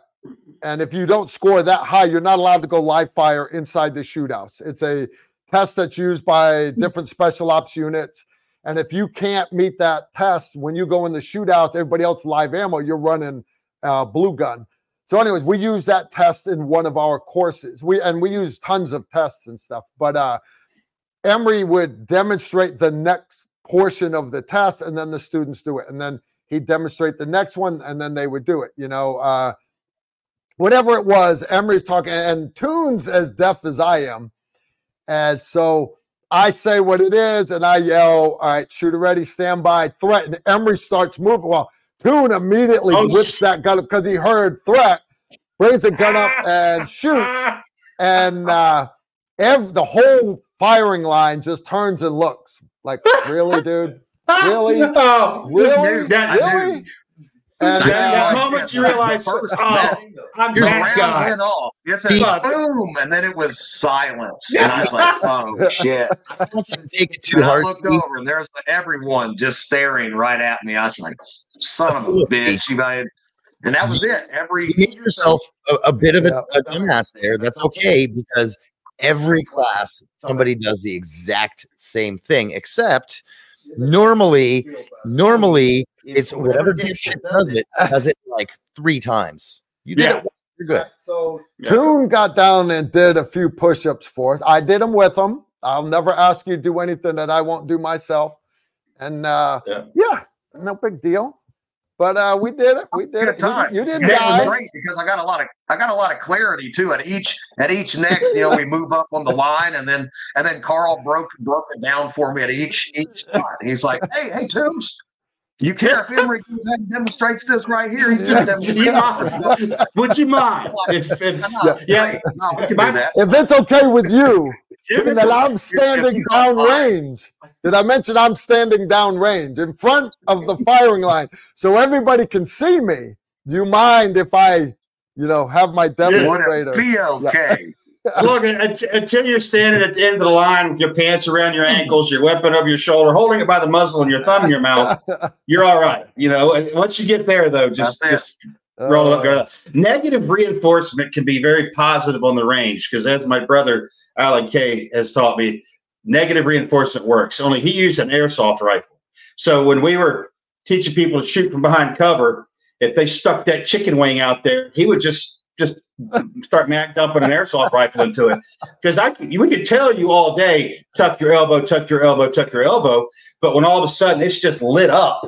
and if you don't score that high, you're not allowed to go live fire inside the shootouts. It's a test that's used by different special ops units. And if you can't meet that test when you go in the shootouts, everybody else live ammo, you're running uh, blue gun. So, anyways, we use that test in one of our courses. We and we use tons of tests and stuff. But uh, Emery would demonstrate the next portion of the test, and then the students do it, and then he'd demonstrate the next one, and then they would do it. You know, uh, whatever it was, Emery's talking, and Toon's as deaf as I am, and so I say what it is, and I yell, "All right, shooter ready, stand by, threat." And Emery starts moving. Well, Toon immediately oh, whips sh- that gun up because he heard threat, brings the gun up and shoots, and uh, every, the whole firing line just turns and looks like, "Really, dude? Really? oh, really? That, really?" And uh, the moment you realize, oh, I'm that guy. Went off. It said boom, and then it was silence. And I was like, oh shit. I Take it too and hard. I looked over, and there's everyone just staring right at me. I was like, son of a bitch. You got and that was it. Every you made yourself a, a bit of a, a dumbass there. That's okay because every class somebody does the exact same thing, except normally, normally it's whatever dipshit does it does it like three times. You did yeah. it. You're good. So yeah. Toon got down and did a few push-ups for us. I did them with him. I'll never ask you to do anything that I won't do myself. And uh, yeah. yeah, no big deal. But uh, we did it. We did it. Time. You, you didn't die. great because I got a lot of I got a lot of clarity too. At each at each next, you know, we move up on the line, and then and then Karl broke broke it down for me at each each spot. He's like, "Hey, hey, Toombs, you care if Emery demonstrates this right here? He's just demonstrating. Would you mind if, if yeah, no, if it's okay with you, given that I'm standing downrange? Did I mention I'm standing downrange in front of the firing line so everybody can see me? Do you mind if I, you know, have my demonstrator? Be okay. Yeah. Look, until you're standing at the end of the line with your pants around your ankles, your weapon over your shoulder, holding it by the muzzle and your thumb in your mouth, you're all right. You know, once you get there, though, just just roll up, go up. Negative reinforcement can be very positive on the range because, as my brother Alan Kay has taught me, negative reinforcement works. Only he used an airsoft rifle. So when we were teaching people to shoot from behind cover, if they stuck that chicken wing out there, he would just just start mag dumping an airsoft rifle into it. Because I we could tell you all day, tuck your elbow, tuck your elbow, tuck your elbow. But when all of a sudden it's just lit up,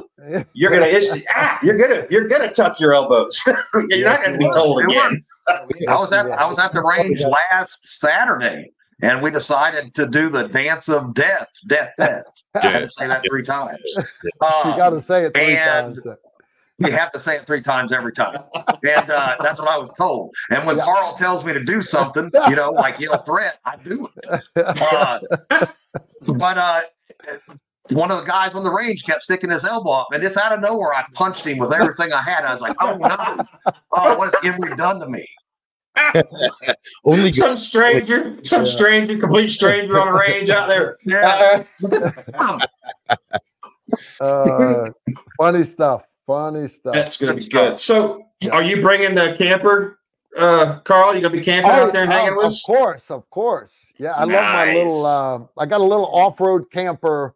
you're gonna it's ah, you're gonna you're gonna tuck your elbows. you're yes, not gonna be told again. I was at I was at the range last Saturday. And we decided to do the dance of death, death, death. I had to say that three times. Um, you got to say it three and, times you have to say it three times every time. And uh, that's what I was told. And when Karl tells me to do something, you know, like yell threat, I do it. Uh, but uh, one of the guys on the range kept sticking his elbow up, and just out of nowhere, I punched him with everything I had. I was like, "Oh no! Oh, what has Emery done to me?" Only some stranger, some yeah. stranger, complete stranger on a range out there. Yeah. Uh, funny stuff. Funny stuff. That's going to be good. So, yeah. are you bringing the camper, uh, Karl? You going to be camping oh, out there and hanging with? Of course, of course. Yeah, I nice. love my little. Uh, I got a little off-road camper,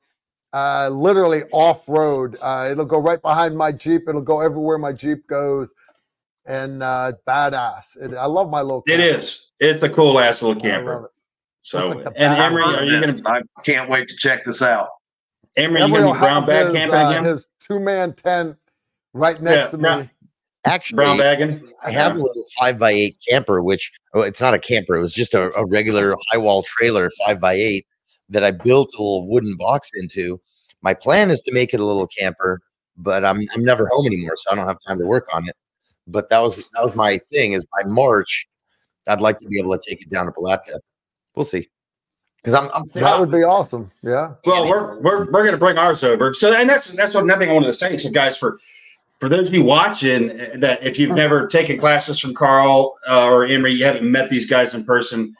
uh, literally off-road. Uh, it'll go right behind my Jeep. It'll go everywhere my Jeep goes, and uh, badass. It, I love my little. Camper. It is. It's a cool ass little camper. So, like and Emery, are you going to? I can't wait to check this out. Emery, you gonna be brown bag his, camping uh, again? his two man tent right next Yeah, to brown- me. Actually, brown bagging. I have a little five by eight camper, which oh, it's not a camper. It was just a, a regular high wall trailer, five by eight, that I built a little wooden box into. My plan is to make it a little camper, but I'm I'm never home anymore, so I don't have time to work on it. But that was that was my thing. Is by March, I'd like to be able to take it down to Palatka. We'll see, because I'm I'm still That would be awesome. Yeah. Well, we're we're we're gonna bring ours over. So, and that's that's what another thing I wanted to say. So, guys, for for those of you watching, uh, that if you've never taken classes from Karl uh, or Emery, you haven't met these guys in person.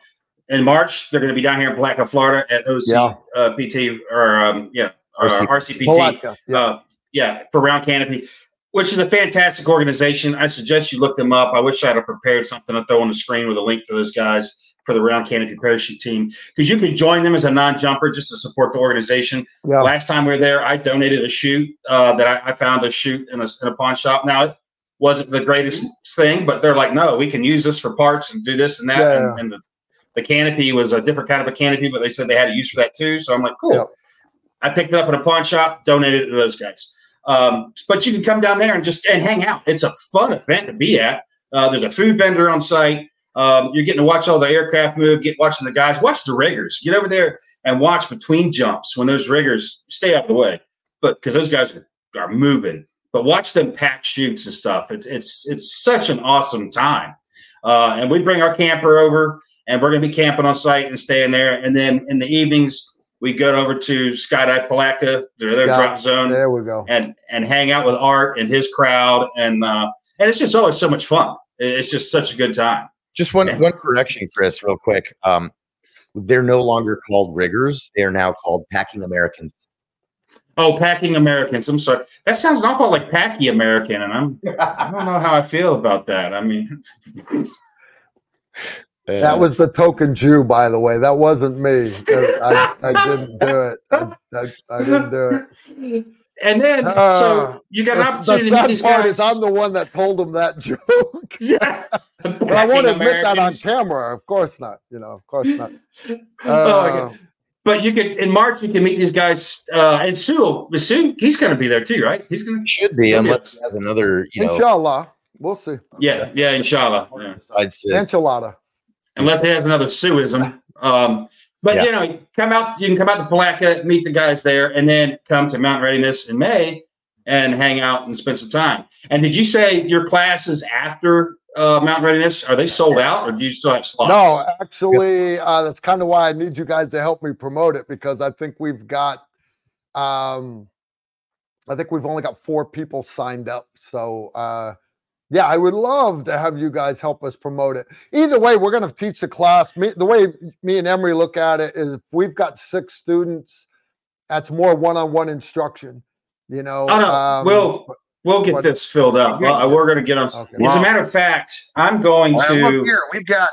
In March, they're going to be down here in Palatka, Florida, at OC Yeah. uh, PT or um, yeah, or, RC. RCPT. Palatka. Yeah. uh, yeah, for Round Canopy, which is a fantastic organization. I suggest you look them up. I wish I had prepared something to throw on the screen with a link to those guys for the Round Canopy parachute team because you can join them as a non-jumper just to support the organization. yeah. Last time we were there, I donated a chute uh, that I, I found a chute in a, in a pawn shop. Now it wasn't the greatest thing, but they're like, no, we can use this for parts and do this and that. Yeah. And, and the, the canopy was a different kind of a canopy, but they said they had a use for that too. So I'm like, cool. Yep. I picked it up at a pawn shop, donated it to those guys. Um, but you can come down there and just and hang out. It's a fun event to be at. Uh, there's a food vendor on site. Um, you're getting to watch all the aircraft move, get watching the guys, watch the riggers. Get over there and watch between jumps when those riggers stay out of the way, but because those guys are, are moving. But watch them pack shoots and stuff. It's it's it's such an awesome time. Uh, and we bring our camper over, and we're going to be camping on site and staying there. And then in the evenings, we go over to Skydive Palatka, their, their Yeah. drop zone, There we go. and and hang out with Art and his crowd, and uh, and it's just always so much fun. It's just such a good time. Just one Yeah. one correction, Chris, real quick. Um, they're no longer called riggers; they are now called packing Americans. Oh, packing Americans. I'm sorry. That sounds an awful like packy American, and I'm I don't know how I feel about that. I mean, That was the token Jew, by the way. That wasn't me. I, I didn't do it. I, I, I didn't do it. and then Uh, so you got an The, opportunity to meet sad these part guys. is I'm the one that told him that joke. yeah, But I won't Packing admit that on camera. Of course not. You know, of course not. Oh, my Uh, God. But you could in March you can meet these guys uh, and Sue. Sue, he's going to be there too, right? He's going to. Should be, unless he has another, you know, inshallah. We'll see. Yeah, yeah, inshallah. Yeah. besides Enchilada. Unless he has another suism. Um, but Yeah. you know, come out. You can come out to Palatka, meet the guys there, and then come to Mountain Readiness in May and hang out and spend some time. And did you say your classes after uh, Mountain Readiness are they sold out, or do you still have slots? No, actually, uh, that's kind of why I need you guys to help me promote it because I think we've got, um, I think we've only got four people signed up. So, uh, yeah, I would love to have you guys help us promote it. Either way, we're going to teach the class. Me, the way me and Emery look at it is if we've got six students, that's more one-on-one instruction. You know, Oh, no, um, we'll we'll get but- this filled up. Well, we're going to get on. Okay. As a matter of fact, I'm going Well, to. look here, we've got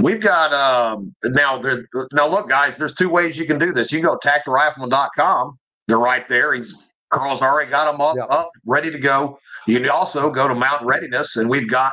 we've got um now there now look guys, there's two ways you can do this. You can go tacticalrifleman.com. They're right there. He's Karl's already got them up, Yeah. up, ready to go. You can also go to Mount Readiness, and we've got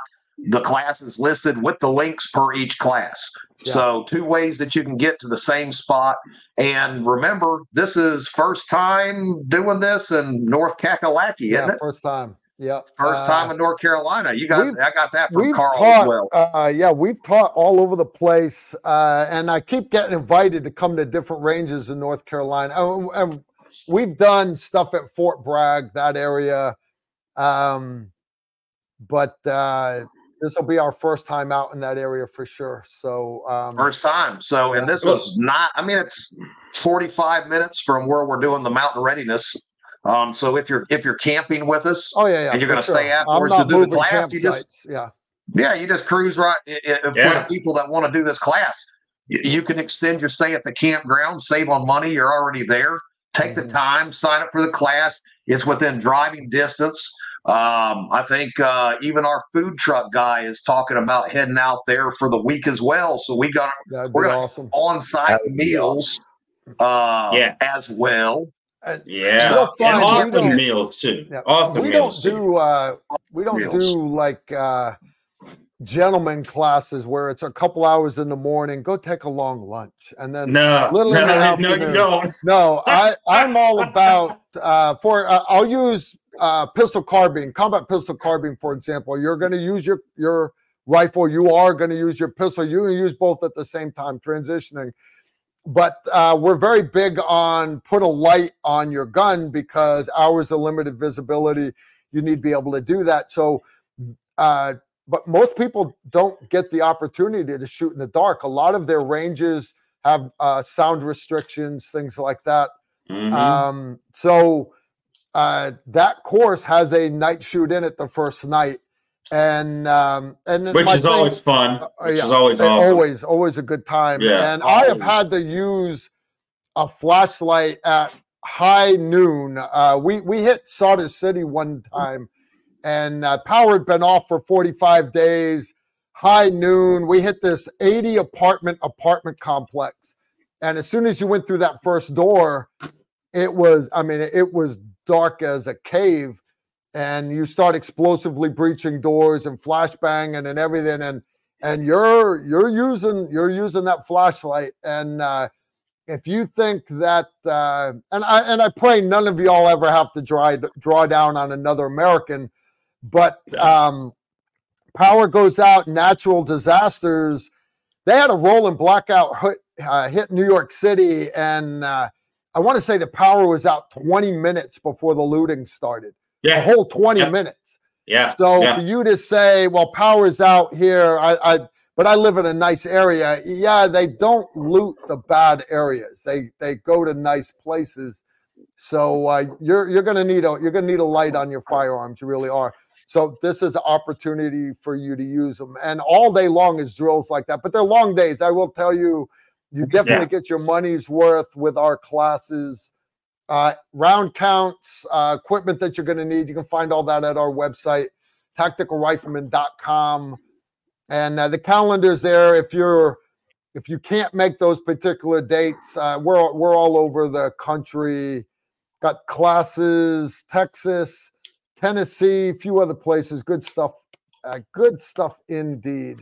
the classes listed with the links per each class. Yeah. So two ways that you can get to the same spot. And remember, this is first time doing this in North Kakalaki, yeah, isn't it? first time. Yeah, First uh, time in North Carolina. You guys, I got that from Karl taught, as well. uh, yeah, we've taught all over the place, uh, and I keep getting invited to come to different ranges in North Carolina. And, and we've done stuff at Fort Bragg, that area, um, but uh, this will be our first time out in that area for sure. So, um, First time. So, and this Well- is not, I mean, it's 45 minutes from where we're doing the mountain readiness. Um, so if you're if you're camping with us, oh yeah, yeah, and you're gonna stay I'm afterwards to do the moving class, you just- yeah, yeah, you just cruise right i- i- for the people that want to do this class. You, you can extend your stay at the campground, save on money. You're already there. Take the Mhm. time, sign up for the class. It's within driving distance. Um, I think uh, even our food truck guy is talking about heading out there for the week as well. So we got that'd We're gonna- awesome. on-site That would be meals uh, Yeah. as well. And Yeah, You'll and find we awesome don't- meals too. Yeah. Awesome we don't do uh we don't Meals. do like uh gentleman classes where it's a couple hours in the morning. Go take a long lunch, and then no, little no, no, you don't. No, I I'm all about uh, for uh, I'll use uh, pistol carbine, combat pistol carbine, for example. You're going to use your your rifle. You are going to use your pistol. You can use both at the same time, transitioning but uh, we're very big on put a light on your gun because hours of limited visibility you need to be able to do that so uh, but most people don't get the opportunity to shoot in the dark. A lot of their ranges have uh, sound restrictions things like that. Mm-hmm. um, so uh, that course has a night shoot in it the first night. And um and which is thing, always fun. uh, which yeah, is always awesome. always always a good time. Yeah, and always. i have had to use a flashlight at high noon. Uh we we hit Sadr City one time and uh, power had been off for 45 days. High noon we hit this 80 apartment apartment complex. And as soon as you went through that first door it was i mean it was dark as a cave. And you start explosively breaching doors and flashbanging and everything. And and you're you're using you're using that flashlight. And uh, if you think that uh, and I and I pray none of y'all ever have to draw draw down on another American, but um, power goes out, natural disasters. They had a rolling blackout hit, uh, hit New York City, and uh, I want to say the power was out 20 minutes before the looting started yeah. a whole 20 yep. minutes. Yeah. So yeah. for you to say, well, power's out here, I, I but I live in a nice area. Yeah, they don't loot the bad areas. They they go to nice places. So uh, you're you're gonna need a you're gonna need a light on your firearms. You really are. So this is an opportunity for you to use them. And all day long is drills like that. But they're long days. I will tell you, you definitely yeah. get your money's worth with our classes uh, round counts, uh, equipment that you're going to need. You can find all that at our website, tacticalrifleman.com. And uh, the calendar's there. If you're if you can't make those particular dates, uh, we're we're all over the country. Got classes, Texas, Tennessee, a few other places. Good stuff. Uh, good stuff indeed.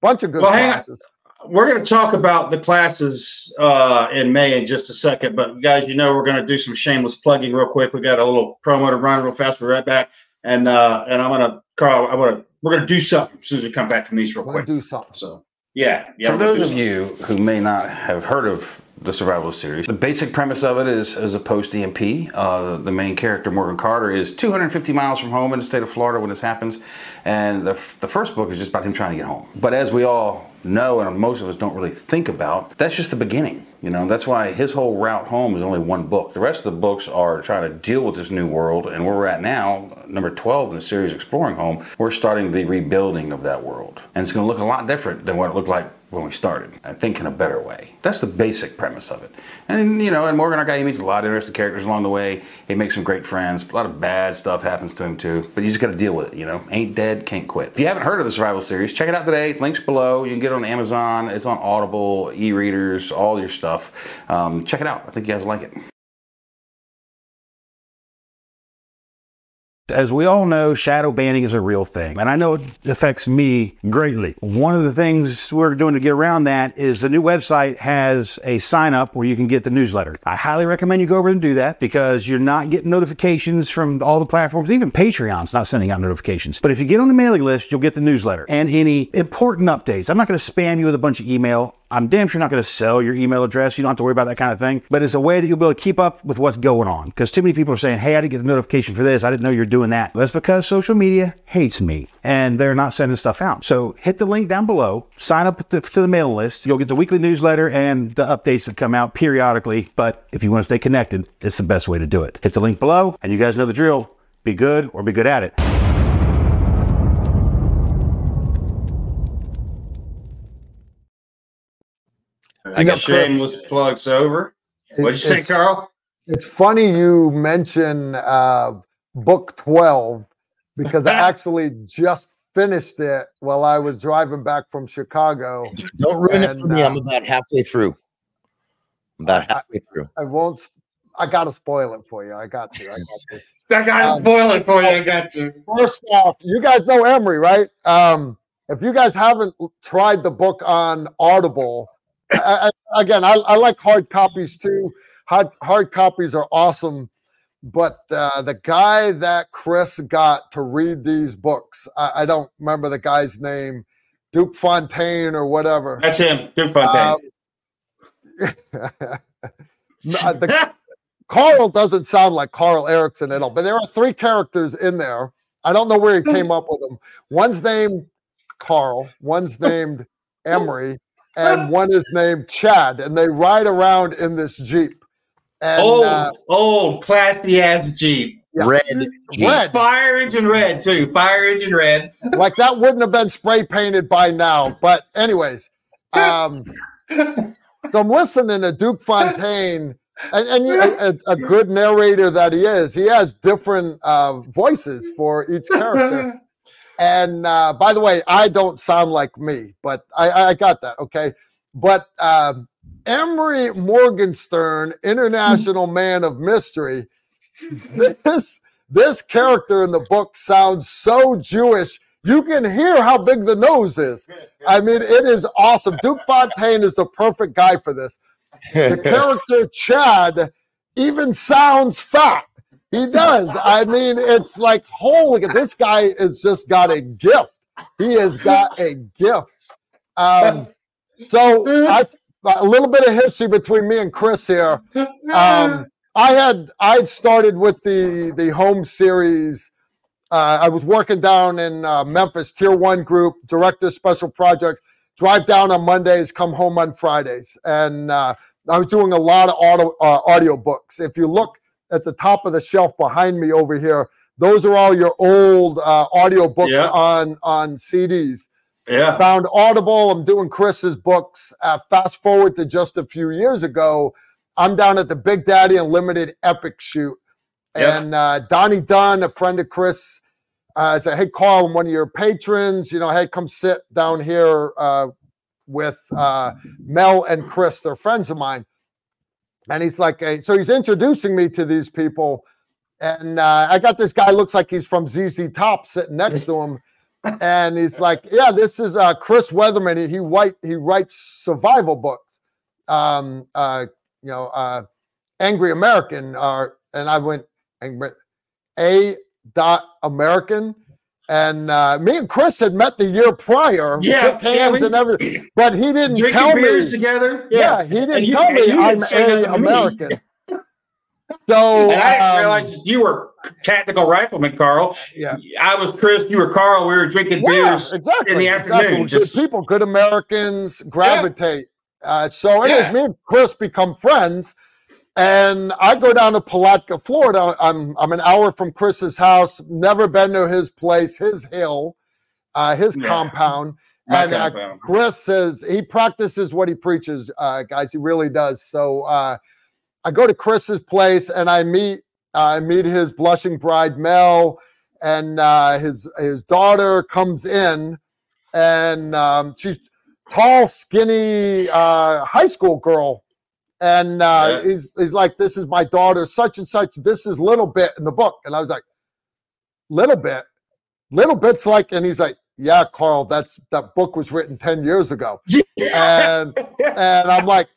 Bunch of good well, classes we're going to talk about the classes uh, in May in just a second. But guys, you know we're going to do some shameless plugging real quick. We got a little promo to run real fast. We're right back, and uh, and I'm going to Karl. I want to we're going to do something as soon as we come back from these real quick. Do something. So yeah, yeah. For those of you who may not have heard of the survival series. The basic premise of it is as a post EMP. Uh, the main character, Morgan Carter, is 250 miles from home in the state of Florida when this happens. And the, the first book is just about him trying to get home. But as we all know, and most of us don't really think about, that's just the beginning. You know, that's why his whole route home is only one book. The rest of the books are trying to deal with this new world, and where we're at now, number 12 in the series Exploring Home, we're starting the rebuilding of that world. And it's going to look a lot different than what it looked like when we started. I think in a better way. That's the basic premise of it. And you know, and Morgan, our guy, he meets a lot of interesting characters along the way. He makes some great friends. A lot of bad stuff happens to him too, but you just got to deal with it. You know, ain't dead, can't quit. If you haven't heard of the survival series, check it out today. Links below. You can get it on Amazon. It's on Audible, e-readers, all your stuff. Um, check it out. I think you guys like it. As we all know, shadow banning is a real thing, and I know it affects me greatly. One of the things we're doing to get around that is the new website has a sign up where you can get the newsletter. I highly recommend you go over and do that because you're not getting notifications from all the platforms, even Patreon's not sending out notifications. But if you get on the mailing list, you'll get the newsletter and any important updates. I'm not going to spam you with a bunch of email. I'm damn sure not going to sell your email address. You don't have to worry about that kind of thing. But it's a way that you'll be able to keep up with what's going on. Because too many people are saying, hey, I didn't get the notification for this. I didn't know you're doing that. That's because social media hates me and they're not sending stuff out. So hit the link down below, sign up to, to the mailing list. You'll get the weekly newsletter and the updates that come out periodically. But if you want to stay connected, it's the best way to do it. Hit the link below, and you guys know the drill. Be good or be good at it. I guess shameless plugs over. What'd you say, Karl? It's funny you mention uh, book 12 because I actually just finished it while I was driving back from Chicago. Don't ruin and, it for me. Uh, I'm about halfway through. I'm about halfway through. I, I won't. I got to spoil it for you. I got to. I got to. I got to um, spoil it for you. I got to. First off, you guys know Emery, right? Um, if you guys haven't tried the book on Audible, I, I, again, I, I, like hard copies too. Hard, hard copies are awesome. But uh, the guy that Chris got to read these books, I, don't remember the guy's name, Duke Fontaine or whatever. That's him, Duke Fontaine. Um, the, Karl doesn't sound like Karl Erickson at all, but there are three characters in there. I don't know where he came up with them. One's named Karl, one's named Emery, and one is named Chad, and they ride around in this Jeep. And, old, uh, old, classy ass Jeep. Yeah. Red, Jeep. red, fire engine red too. Fire engine red. Like that wouldn't have been spray painted by now. But anyways, um, so I'm listening to Duke Fontaine, and, and a, a, good narrator that he is. He has different uh, voices for each character. And uh, by the way, I don't sound like me, but I, I got that. Okay. But uh, Emery Morgenstern, international man of mystery, this, this character in the book sounds so Jewish. You can hear how big the nose is. I mean, it is awesome. Duke Fontaine is the perfect guy for this. The character Chad even sounds fat. He does. I mean, it's like, holy, this guy has just got a gift. He has got a gift. Um, so I, a little bit of history between me and Chris here. Um, I had I'd started with the the home series. Uh, I was working down in uh, Memphis, Tier One Group, director special projects. Drive down on Mondays, come home on Fridays, and uh, I was doing a lot of auto uh, audio books. If you look at the top of the shelf behind me over here. Those are all your old uh, audio books yeah. on on CDs. Yeah. Found Audible. I'm doing Chris's books. Uh, fast forward to just a few years ago. I'm down at the Big Daddy Unlimited Epic shoot. And uh, Donnie Dunn, a friend of Chris, uh, said, Hey, Karl, I'm one of your patrons. You know, hey, come sit down here uh, with uh, Mel and Chris. They're friends of mine. And he's like, so he's introducing me to these people. And uh, I got this guy, looks like he's from ZZ Top sitting next to him. And he's like, yeah, this is uh, Chris Weatherman. He, he, he writes survival books, um, uh, you know, uh, Angry American. Uh, and I went, A dot American. And uh, me and Chris had met the year prior, yeah, shook hands yeah, and everything, but he didn't tell me. together. Yeah, yeah he didn't tell me I'm a American. so and I um, realize you were tactical rifleman, Karl. Yeah, I was Chris. You were Karl. We were drinking beers exactly, in the afternoon. Exactly. Just good people, good Americans gravitate. Uh, so anyways, me and Chris become friends and I go down to Palatka, Florida. I'm I'm an hour from Chris's house. Never been to his place, his hill, uh, his yeah. compound. My and uh, Chris says he practices what he preaches, uh, guys. He really does. So uh, I go to Chris's place and I meet I meet his blushing bride Mel, and uh, his his daughter comes in, and um, she's tall, skinny uh, high school girl and uh, yeah. he's he's like, "This is my daughter, such and such. This is little bit in the book." And I was like, "Little bit, little bit's like," and he's like, "Yeah, Karl, that's that book was written ten years ago." and and I'm like,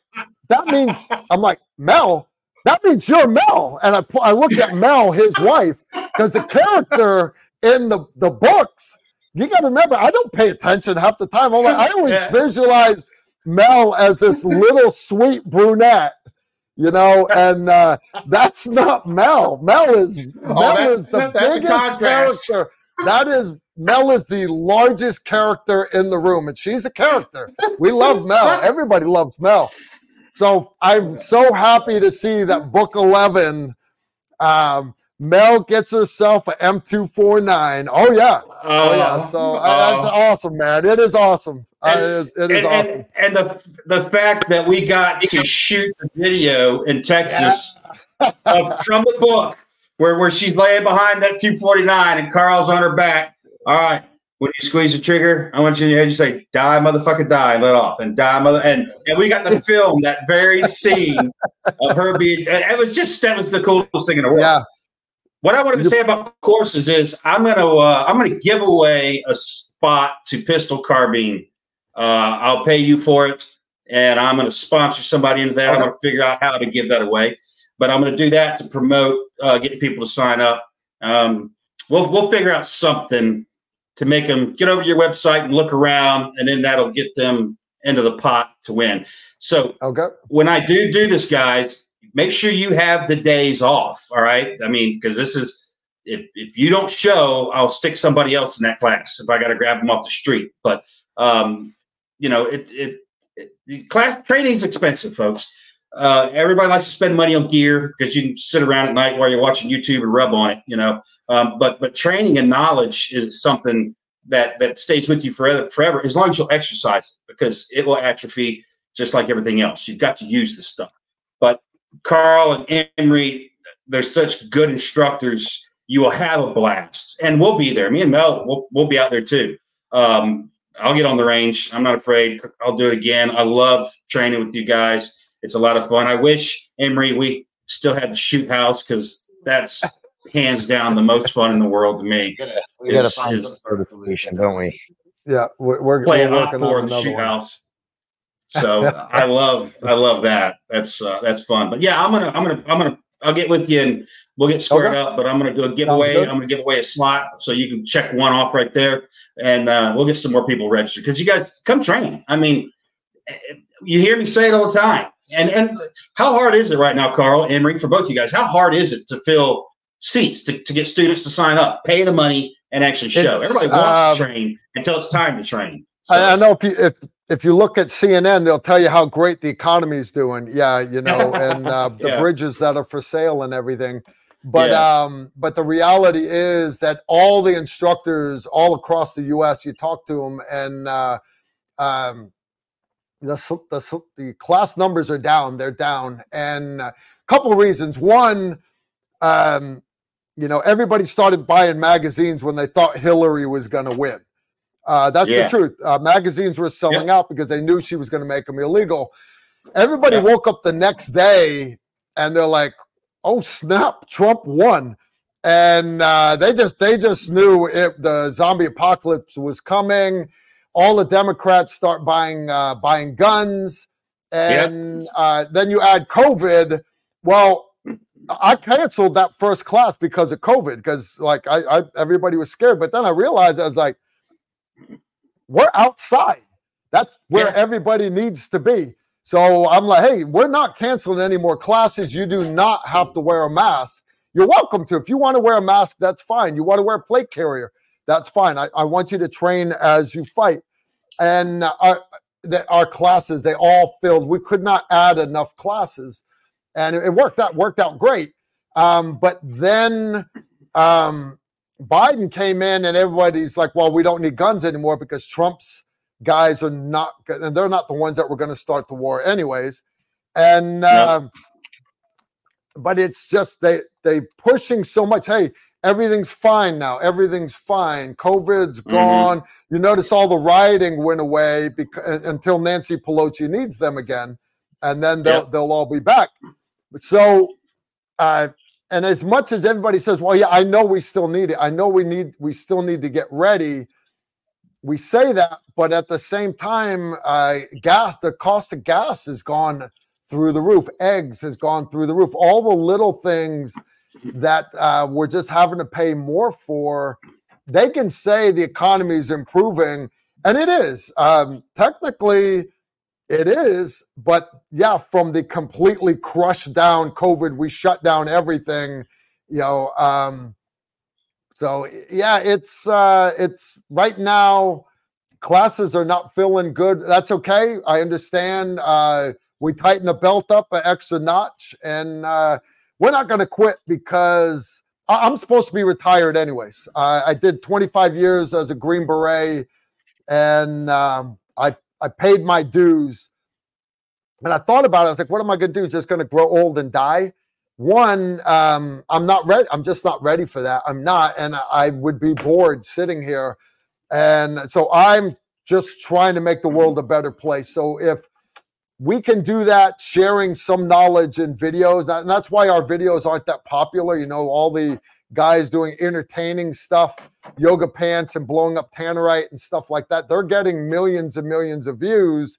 "That means," I'm like, "Mel." That means you're Mel, and I I looked at Mel, his wife, because the character in the the books you got to remember, I don't pay attention half the time. Like, i always yeah. visualize Mel as this little sweet brunette, you know, and uh, that's not Mel. Mel is oh, Mel that, is the biggest character. That is Mel is the largest character in the room, and she's a character. We love Mel. Everybody loves Mel. So I'm so happy to see that book 11 um, Mel gets herself an M249. Oh yeah, oh yeah. So uh, that's awesome, man. It is awesome. Uh, it is, it is and, awesome. And, and, the the fact that we got to shoot the video in Texas yeah. of, from the book where where she's laying behind that 249 and Karl's on her back. All right. When you squeeze the trigger, I want you in your head. You say, "Die, motherfucker, die!" And let off, and die, mother. And and we got to film that very scene of her being. It was just that was the coolest thing in the world. Yeah, what I wanted to say about courses is I'm going to uh, I'm to give away a spot to pistol carbine, uh, I'll pay you for it, and I'm going to sponsor somebody into that. I'm going to figure out how to give that away, but I'm going to do that to promote uh, getting people to sign up. Um, we'll we'll figure out something to make them get over your website and look around, and then that'll get them into the pot to win. So okay. when I do do this, guys, make sure you have the days off. All right. I mean, because this is if if you don't show, I'll stick somebody else in that class if I got to grab them off the street. But um, you know, it it, it the class training is expensive, folks. Uh, everybody likes to spend money on gear because you can sit around at night while you're watching YouTube and rub on it, you know. Um, but but training and knowledge is something that that stays with you forever, forever as long as you'll exercise it because it will atrophy just like everything else. You've got to use the stuff. But Karl and Emery, they're such good instructors. You will have a blast, and we'll be there. Me and Mel, we'll, we'll be out there too. Um, I'll get on the range. I'm not afraid. I'll do it again. I love training with you guys. It's a lot of fun. I wish Emery we still had the shoot house because that's hands down the most fun in the world to me. We got to find is, some sort of solution, don't we? Yeah, we're, we're playing we're working on the shoot one. house. So I love I love that. That's uh, that's fun. But yeah, I'm gonna I'm gonna I'm gonna I'll get with you and we'll get squared okay. up. But I'm gonna do a giveaway. I'm gonna give away a slot so you can check one off right there, and uh, we'll get some more people registered because you guys come train. I mean, you hear me say it all the time. And and how hard is it right now, Karl Emery, for both you guys? How hard is it to fill seats to, to get students to sign up, pay the money, and actually show? It's, Everybody wants um, to train until it's time to train. So. I, I know if if if you look at CNN, they'll tell you how great the economy is doing. Yeah, you know, and uh, the yeah. bridges that are for sale and everything. But yeah. um, but the reality is that all the instructors all across the U.S. You talk to them, and uh, um, the, the the class numbers are down. They're down, and a couple of reasons. One, um, you know, everybody started buying magazines when they thought Hillary was going to win. Uh, that's yeah. the truth. Uh, magazines were selling out because they knew she was going to make them illegal. Everybody woke up the next day and they're like, "Oh snap! Trump won," and uh, they just they just knew it, the zombie apocalypse was coming. All the Democrats start buying uh, buying guns, and uh, then you add COVID. Well, I canceled that first class because of COVID because like I, I everybody was scared, but then I realized I was like we're outside. That's where yeah. everybody needs to be. So I'm like, hey, we're not canceling any more classes. You do not have to wear a mask. You're welcome to. If you want to wear a mask, that's fine. You want to wear a plate carrier, that's fine. I, I want you to train as you fight. And our, the, our classes, they all filled. We could not add enough classes. And it, it worked out, worked out great. Um, but then um, Biden came in and everybody's like, well, we don't need guns anymore because Trump's guys are not, and they're not the ones that were going to start the war anyways. And, uh, but it's just they, they pushing so much. Hey, everything's fine now. Everything's fine. COVID's mm-hmm. gone. You notice all the rioting went away because, until Nancy Pelosi needs them again. And then they'll, they'll all be back. So, uh, and as much as everybody says, well, yeah, I know we still need it. I know we need, we still need to get ready. We say that, but at the same time, uh, gas, the cost of gas has gone through the roof. Eggs has gone through the roof. All the little things that uh, we're just having to pay more for. They can say the economy is improving, and it is. Um, technically, it is, but yeah, from the completely crushed down COVID, we shut down everything, you know. Um, so yeah, it's uh, it's right now. Classes are not feeling good. That's okay. I understand. Uh, we tighten the belt up an extra notch, and uh, we're not going to quit because I'm supposed to be retired anyways. I did 25 years as a Green Beret, and um, I paid my dues. And I thought about it. I was like, what am I going to do? Just going to grow old and die? One, um, I'm not ready. I'm just not ready for that. I'm not. And I would be bored sitting here. And so I'm just trying to make the world a better place. So if we can do that, sharing some knowledge in videos, and that's why our videos aren't that popular. You know, all the guys doing entertaining stuff, yoga pants and blowing up tannerite and stuff like that. They're getting millions and millions of views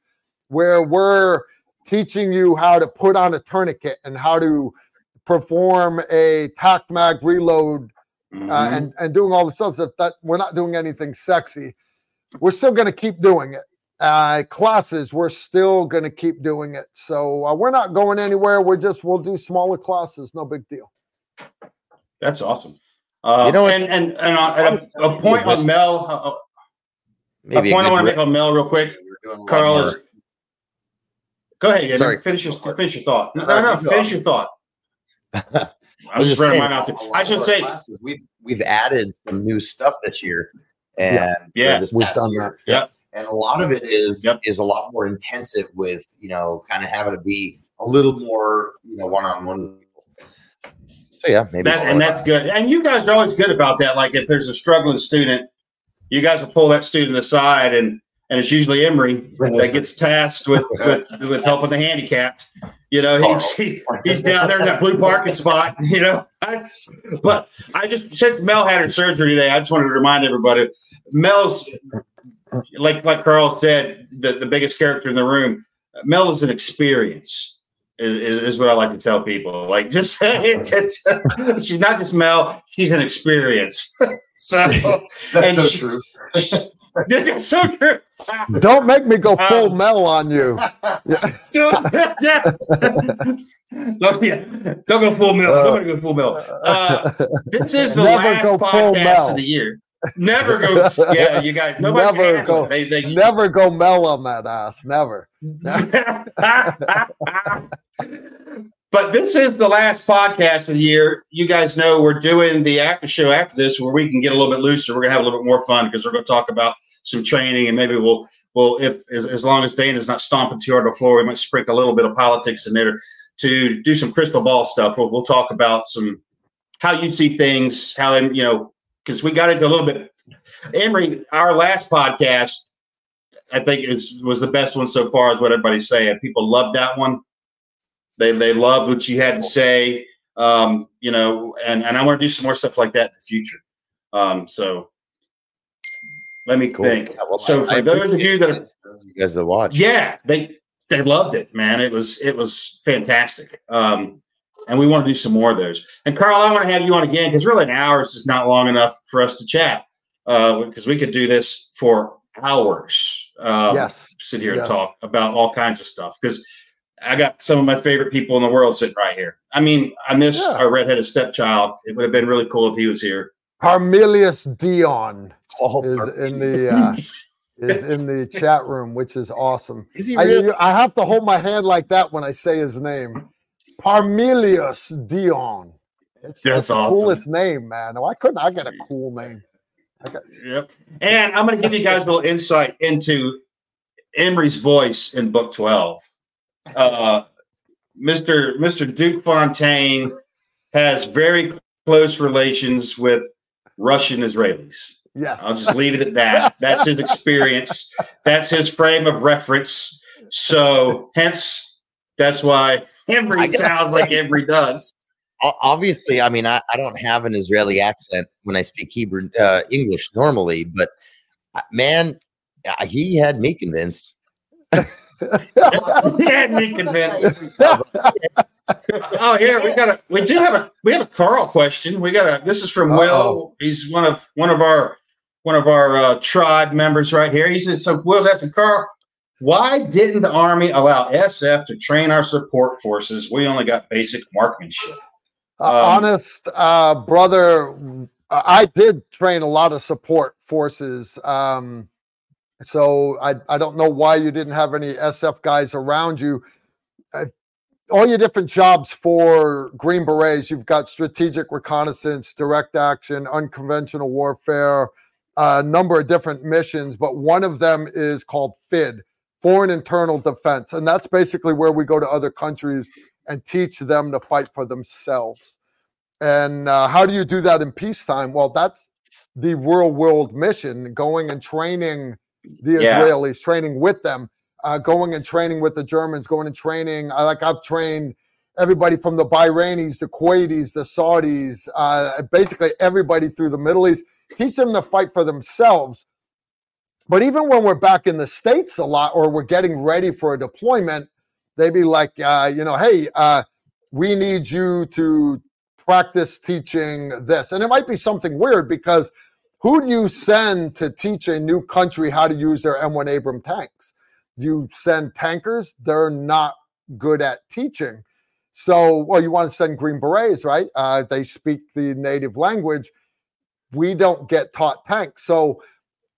where we're teaching you how to put on a tourniquet and how to perform a tac mag reload Mhm. uh, and and doing all the stuff that, that we're not doing anything sexy. We're still going to keep doing it. Uh, classes, we're still going to keep doing it. So uh, we're not going anywhere. We're just we'll do smaller classes. No big deal. That's awesome. Uh, You know what- and and, and, uh, and a, a point on Mel. Uh, Maybe a point I want to make re- on Mel real quick. we're doing a lot Karl is. Go ahead. Sorry. Sorry. Finish your finish your thought. No, No, no, you go. finish your thought. I I was was just running saying, mine out. too. I should say, classes, we've we've added some new stuff this year, and for Yeah. We've done year. that. Yep. and a lot of it is Yep. is a lot more intensive with you know kind of having to be a little more you know one on one. So yeah, maybe that, and that's good. And you guys are always good about that. Like if there's a struggling student, you guys will pull that student aside, and and it's usually Emery that gets tasked with with, with helping the handicapped. You know, he's he, he's down there in that blue parking spot. You know, That's- but I just since Mel had her surgery today, I just wanted to remind everybody, Mel's like like Karl said, the, the biggest character in the room. Mel is an experience. Is, is, is what I like to tell people. Like, just it's, it's, she's not just Mel; she's an experience. so and so she- true. this is so true. Don't make me go full Um, Mel on you. Yeah. yeah. don't, yeah. don't go full mill. Don't go full Mel. Uh, this is the Never last go full podcast Mel. of the year. Never go. Yeah, you guys. Nobody Never go- They, they, Never go Mel on that ass. Never. but this is the last podcast of the year. You guys know we're doing the after show after this where we can get a little bit looser. We're gonna have a little bit more fun because we're gonna talk about some training and maybe we'll well if as, as long as Dana's not stomping too hard on the floor, we might sprinkle a little bit of politics in there to do some crystal ball stuff. We'll, we'll talk about some how you see things, how you know, because we got into a little bit. Emery, our last podcast, I think is was the best one so far, is what everybody's saying. People loved that one. They they loved what you had to say. Um, you know, and, and I want to do some more stuff like that in the future. Um, so let me Cool. think. Yeah, well, so I- I for those of you that are you guys that watch, yeah, they they loved it, man. It was it was fantastic. Um, and we want to do some more of those. And Karl, I want to have you on again because really an hour is just not long enough for us to chat. Uh, because we could do this for hours. Um, yes. sit here Yeah. and talk about all kinds of stuff because I got some of my favorite people in the world sitting right here. I mean, I miss Yeah. our redheaded stepchild. It would have been really cool if he was here. Parmelius Dion Oh, is in the uh, is in the chat room, which is awesome. is he really? you- I have to hold my hand like that when I say his name. Parmelius Dion. It's, That's it's the coolest name, man. Why couldn't I get a cool name? I got, Yep. And I'm going to give you guys a little insight into Emery's voice in Book 12. Uh, Mr. Mr. Duke Fontaine has very close relations with Russian Israelis. yes. I'll just leave it at that. That's his experience. That's his frame of reference. So, hence, that's why Emery sounds like Emery does. Obviously, I mean, I, I don't have an Israeli accent when I speak Hebrew, uh, English normally, but uh, man, uh, he had me convinced. he had me convinced. Oh, here we got a we do have a we have a Karl question. We got a this is from Will. Uh-oh. He's one of one of our one of our uh, tribe members right here. He said, "So Will's asking Karl, why didn't the Army allow SF to train our support forces? We only got basic marksmanship." Uh, Um, honest uh, brother, uh, I did train a lot of support forces. Um, so I, I don't know why you didn't have any SF guys around you. Uh, all your different jobs for Green Berets, you've got strategic reconnaissance, direct action, unconventional warfare, a number of different missions, but one of them is called FID, Foreign Internal Defense. And that's basically where we go to other countries and teach them to fight for themselves. And uh, how do you do that in peacetime? Well, that's the real world mission going and training the Yeah. Israelis, training with them, uh, going and training with the Germans, going and training. I like I've trained everybody from the Bahrainis, the Kuwaitis, the Saudis, uh, basically everybody through the Middle East. Teach them to fight for themselves. But even when we're back in the States a lot or we're getting ready for a deployment, they'd be like, uh, you know, hey, uh, we need you to practice teaching this. And it might be something weird because who do you send to teach a new country how to use their M1 Abram tanks? You send tankers, they're not good at teaching. So, well, you want to send Green Berets, right? Uh, they speak the native language. We don't get taught tanks. So,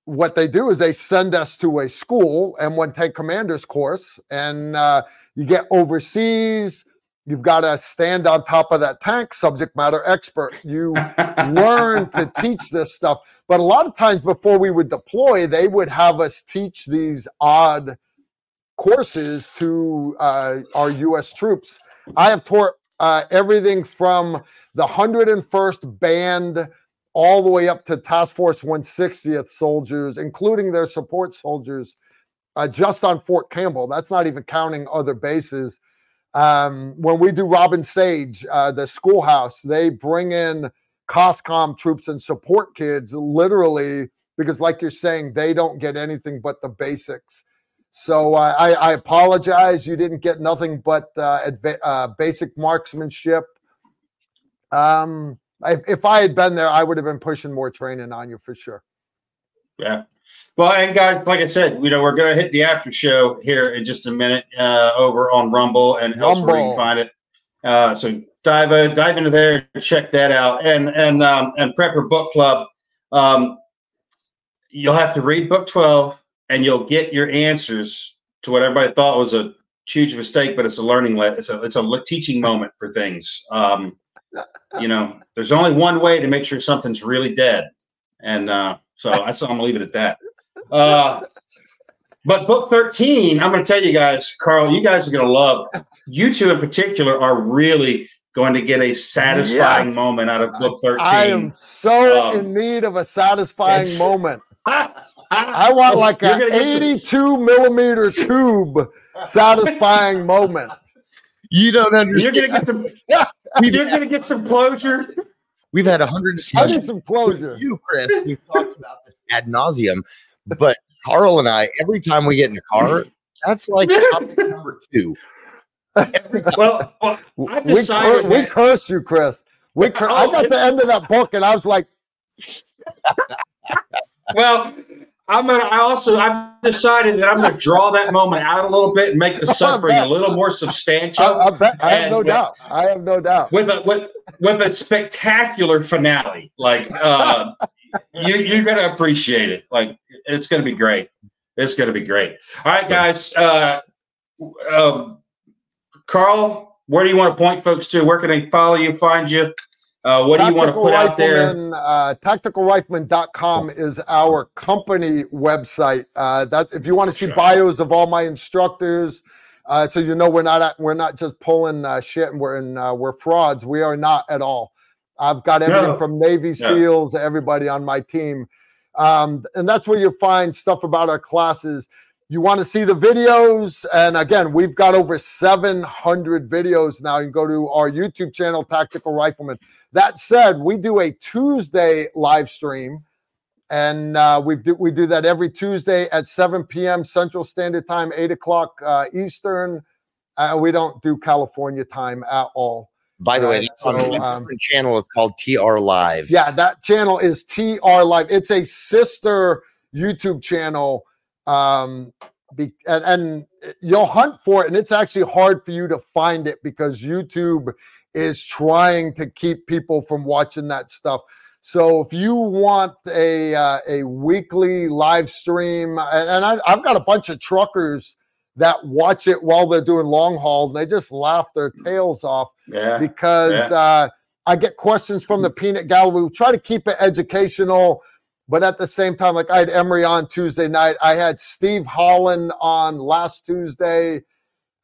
what they do is they send us to a school, M1 Tank Commanders course, and uh, you get overseas You've got to stand on top of that tank, subject matter expert. You learn to teach this stuff. But a lot of times before we would deploy, they would have us teach these odd courses to uh, our U.S. troops. I have taught uh, everything from the 101st Band all the way up to Task Force 160th soldiers, including their support soldiers, uh, just on Fort Campbell. That's not even counting other bases um, when we do Robin Sage, uh, the schoolhouse, they bring in COSCOM troops and support kids literally because, like you're saying, they don't get anything but the basics. So uh, I, I, apologize. You didn't get nothing but uh, uh, basic marksmanship. Um, if, if I had been there, I would have been pushing more training on you for sure. Yeah. Well, and guys, like I said, you know, we're going to hit the after show here in just a minute uh, over on Rumble and Rumble. elsewhere you can find it. Uh, so dive uh, dive into there and check that out. And and um, and Prepper Book Club, um, you'll have to read book twelve, and you'll get your answers to what everybody thought was a huge mistake, but it's a learning. Le- it's a it's a teaching moment for things. Um, you know, there's only one way to make sure something's really dead, and uh, so that's I'm gonna leave it at that. Uh, but book 13, I'm going to tell you guys, Karl, you guys are going to love. You two in particular are really going to get a satisfying yes. moment out of book 13. I am so um, in need of a satisfying moment. I want like an 82 some, millimeter tube satisfying moment. You don't understand. You're gonna get some. you're gonna get some closure. We've had a hundred. I need some closure. You, Chris. We've talked about this ad nauseum but Karl and I, every time we get in a car, that's like topic number two. well, well I we, cur- we curse you, Chris. We cur- oh, I got the end of that book and I was like, well, I'm gonna. I also I've decided that I'm gonna draw that moment out a little bit and make the suffering a little more substantial. I, I, I have no with, doubt. I have no doubt. With a with with a spectacular finale, like uh, you you're gonna appreciate it. Like it's gonna be great. It's gonna be great. All right, guys. Uh, um, Karl, where do you want to point folks to? Where can they follow you, find you? Uh, what do you want to put out there? Uh, tacticalrifleman.com is our company website. Uh, that if you want to see bios of all my instructors, uh, so you know we're not we're not just pulling uh, shit and we're in, uh, we're frauds. We are not at all. I've got everything no. from Navy SEALs, everybody on my team. Um, and that's where you find stuff about our classes. You want to see the videos. And again, we've got over 700 videos now. You can go to our YouTube channel, Tactical Rifleman. That said, we do a Tuesday live stream. And uh, we do we do that every Tuesday at 7 p.m. Central Standard Time, 8 o'clock uh, Eastern. Uh, we don't do California time at all. By the way, that's so, on um, channel. It's called TR Live. Yeah, that channel is TR Live. It's a sister YouTube channel. Um, be, and, and you'll hunt for it, and it's actually hard for you to find it because YouTube is trying to keep people from watching that stuff. So if you want a uh, a weekly live stream, and, and I, have got a bunch of truckers that watch it while they're doing long haul and they just laugh their tails off yeah, because yeah. Uh, I get questions from the peanut gallery. We try to keep it educational, but at the same time, like I had Emery on Tuesday night, I had Steve Holland on last Tuesday.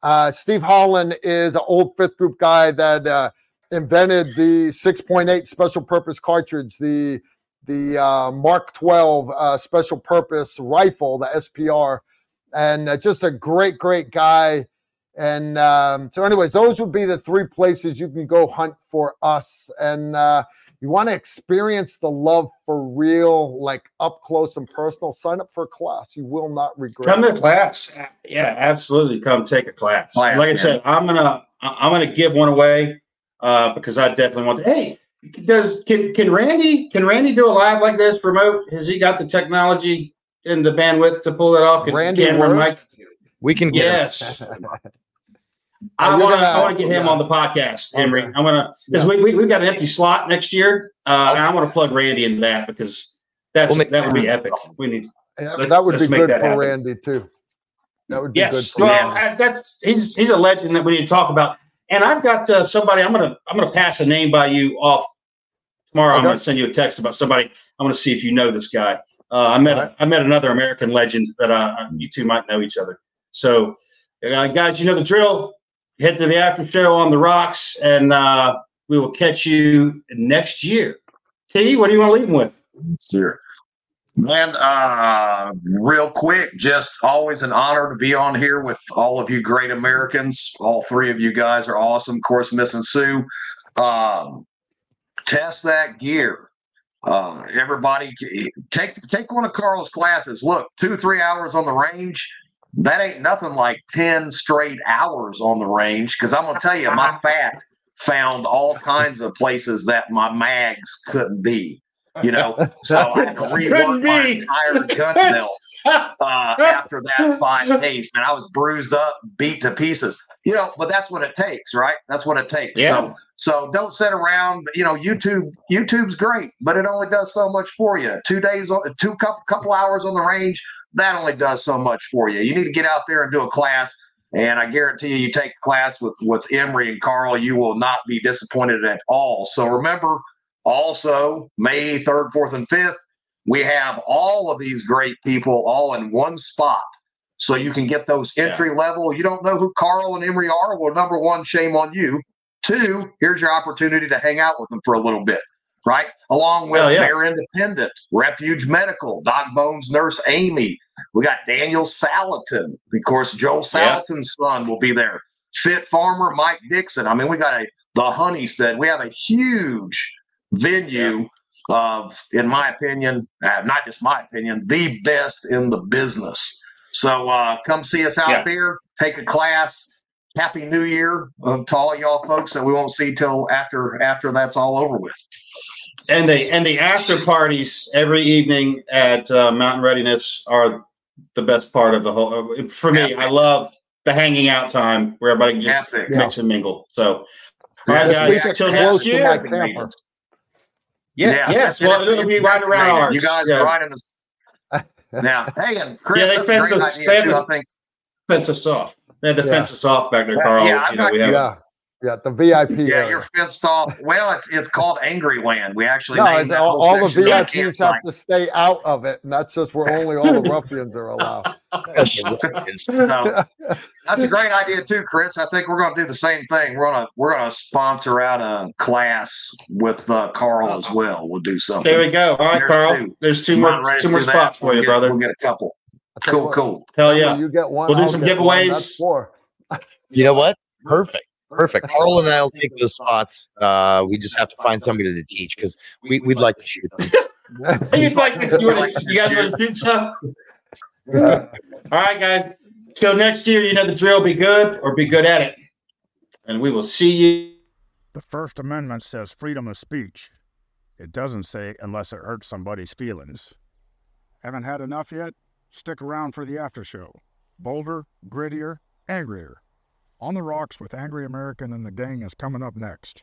Uh, Steve Holland is an old fifth group guy that uh, invented the 6.8 special purpose cartridge, the the uh, Mark 12 uh, special purpose rifle, the SPR and uh, just a great, great guy. And um, so, anyways, those would be the three places you can go hunt for us. And uh, you want to experience the love for real, like up close and personal. Sign up for a class; you will not regret. Come to class, yeah, absolutely. Come take a class. Class, like I said, I'm gonna I'm gonna give one away uh, because I definitely want. To, hey, does can can Randy can Randy do a live like this remote? Has he got the technology and the bandwidth to pull it off? Can Randy camera Worth? mic? We can get. Yes. I want to. gonna- I want to get him yeah. on the podcast, Henry. Okay. I'm gonna because we, we we've got an empty slot next year, uh, and I want to plug Randy into that because that's We'll make that would be epic. We need Yeah, that would be good for happen. Randy too. That would be yes. good for Well, Randy. I, that's he's he's a legend that we need to talk about. And I've got uh, somebody. I'm gonna I'm gonna pass a name by you off tomorrow. I'm gonna send you a text about somebody. I'm gonna see if you know this guy. Uh, I met All right. I met another American legend that uh, you two might know each other. So, uh, guys, you know the drill. Head to the after show on the rocks, and uh, we will catch you next year. T, what do you want to leave them with? Sure. Man, uh, real quick, just always an honor to be on here with all of you great Americans. All three of you guys are awesome. Of course, missing Sue. Um, test that gear. Uh, everybody take take one of Karl's classes. Look, two three hours on the range. That ain't nothing like ten straight hours on the range. Because I'm gonna tell you, my fat found all kinds of places that my mags couldn't be. You know, so I had to rework my be. entire gun belt uh, after that five days. Man, I was bruised up, beat to pieces. You know, but that's what it takes, right? That's what it takes. Yeah. So, so don't sit around. You know, YouTube, YouTube's great, but it only does so much for you. Two days, on, two couple, couple hours on the range, that only does so much for you. You need to get out there and do a class. And I guarantee you, you take a class with with Emery and Karl, you will not be disappointed at all. So remember, also May third, fourth, and fifth, we have all of these great people all in one spot. So you can get those Yeah. entry level. You don't know who Karl and Emery are? Well, number one, shame on you. Two, here's your opportunity to hang out with them for a little bit, right? Along with Hell yeah. Bear Independent, Refuge Medical, Doc Bones Nurse Amy. We got Daniel Salatin. Of course, Joel Yeah. Salatin's son will be there. Fit Farmer, Mike Dixon. I mean, we got a the Honeystead. We have a huge venue of, in my opinion, uh, not just my opinion, the best in the business. So uh, come see us out Yeah. there, take a class. Happy New Year to all y'all folks that we won't see till after after that's all over with. And the and the after parties every evening at uh, Mountain Readiness are the best part of the whole. uh, For me, I love the hanging out time where everybody can just Epic. mix and mingle. So, all right, guys, keep till next year. my camper. Yeah, yes. Well, it's- it'll be right around designated. ours. You guys yeah. are right in the. Now, hey, and Chris, Yeah, they fence us- idea they too. I think fence us off. They had to Yeah. fence us off back there, Karl. yeah, I've you know, got- we have Yeah, yeah, the VIP. Yeah, area. you're fenced off. Well, it's it's called Angry Land. We actually No, named it's that all, all the section of our VIPs have to stay out of it, and that's just where only all the ruffians are allowed. So, that's a great idea too, Chris. I think we're going to do the same thing. We're gonna we're gonna sponsor out a class with uh, Karl as well. We'll do something. There we go. All right, There's Karl. two. There's two I'm more two more do that. spots for We'll you, get- brother. We'll get a couple. I'll tell you Cool, what, cool. Hell when yeah. You get one. We'll do I'll some get one, giveaways. That's four. You know what? Perfect. Perfect. Karl and I'll take those spots. Uh, we just have to find somebody to teach because we, we'd like to shoot them. You'd like to, you, wanna, you guys want to shoot some? All right, guys. Till next year, you know the drill. Be good or be good at it. And we will see you. The First Amendment says freedom of speech. It doesn't say unless it hurts somebody's feelings. Haven't had enough yet? Stick around for the after show. Bolder, grittier, angrier. On the Rocks with Angry American and the Gang is coming up next.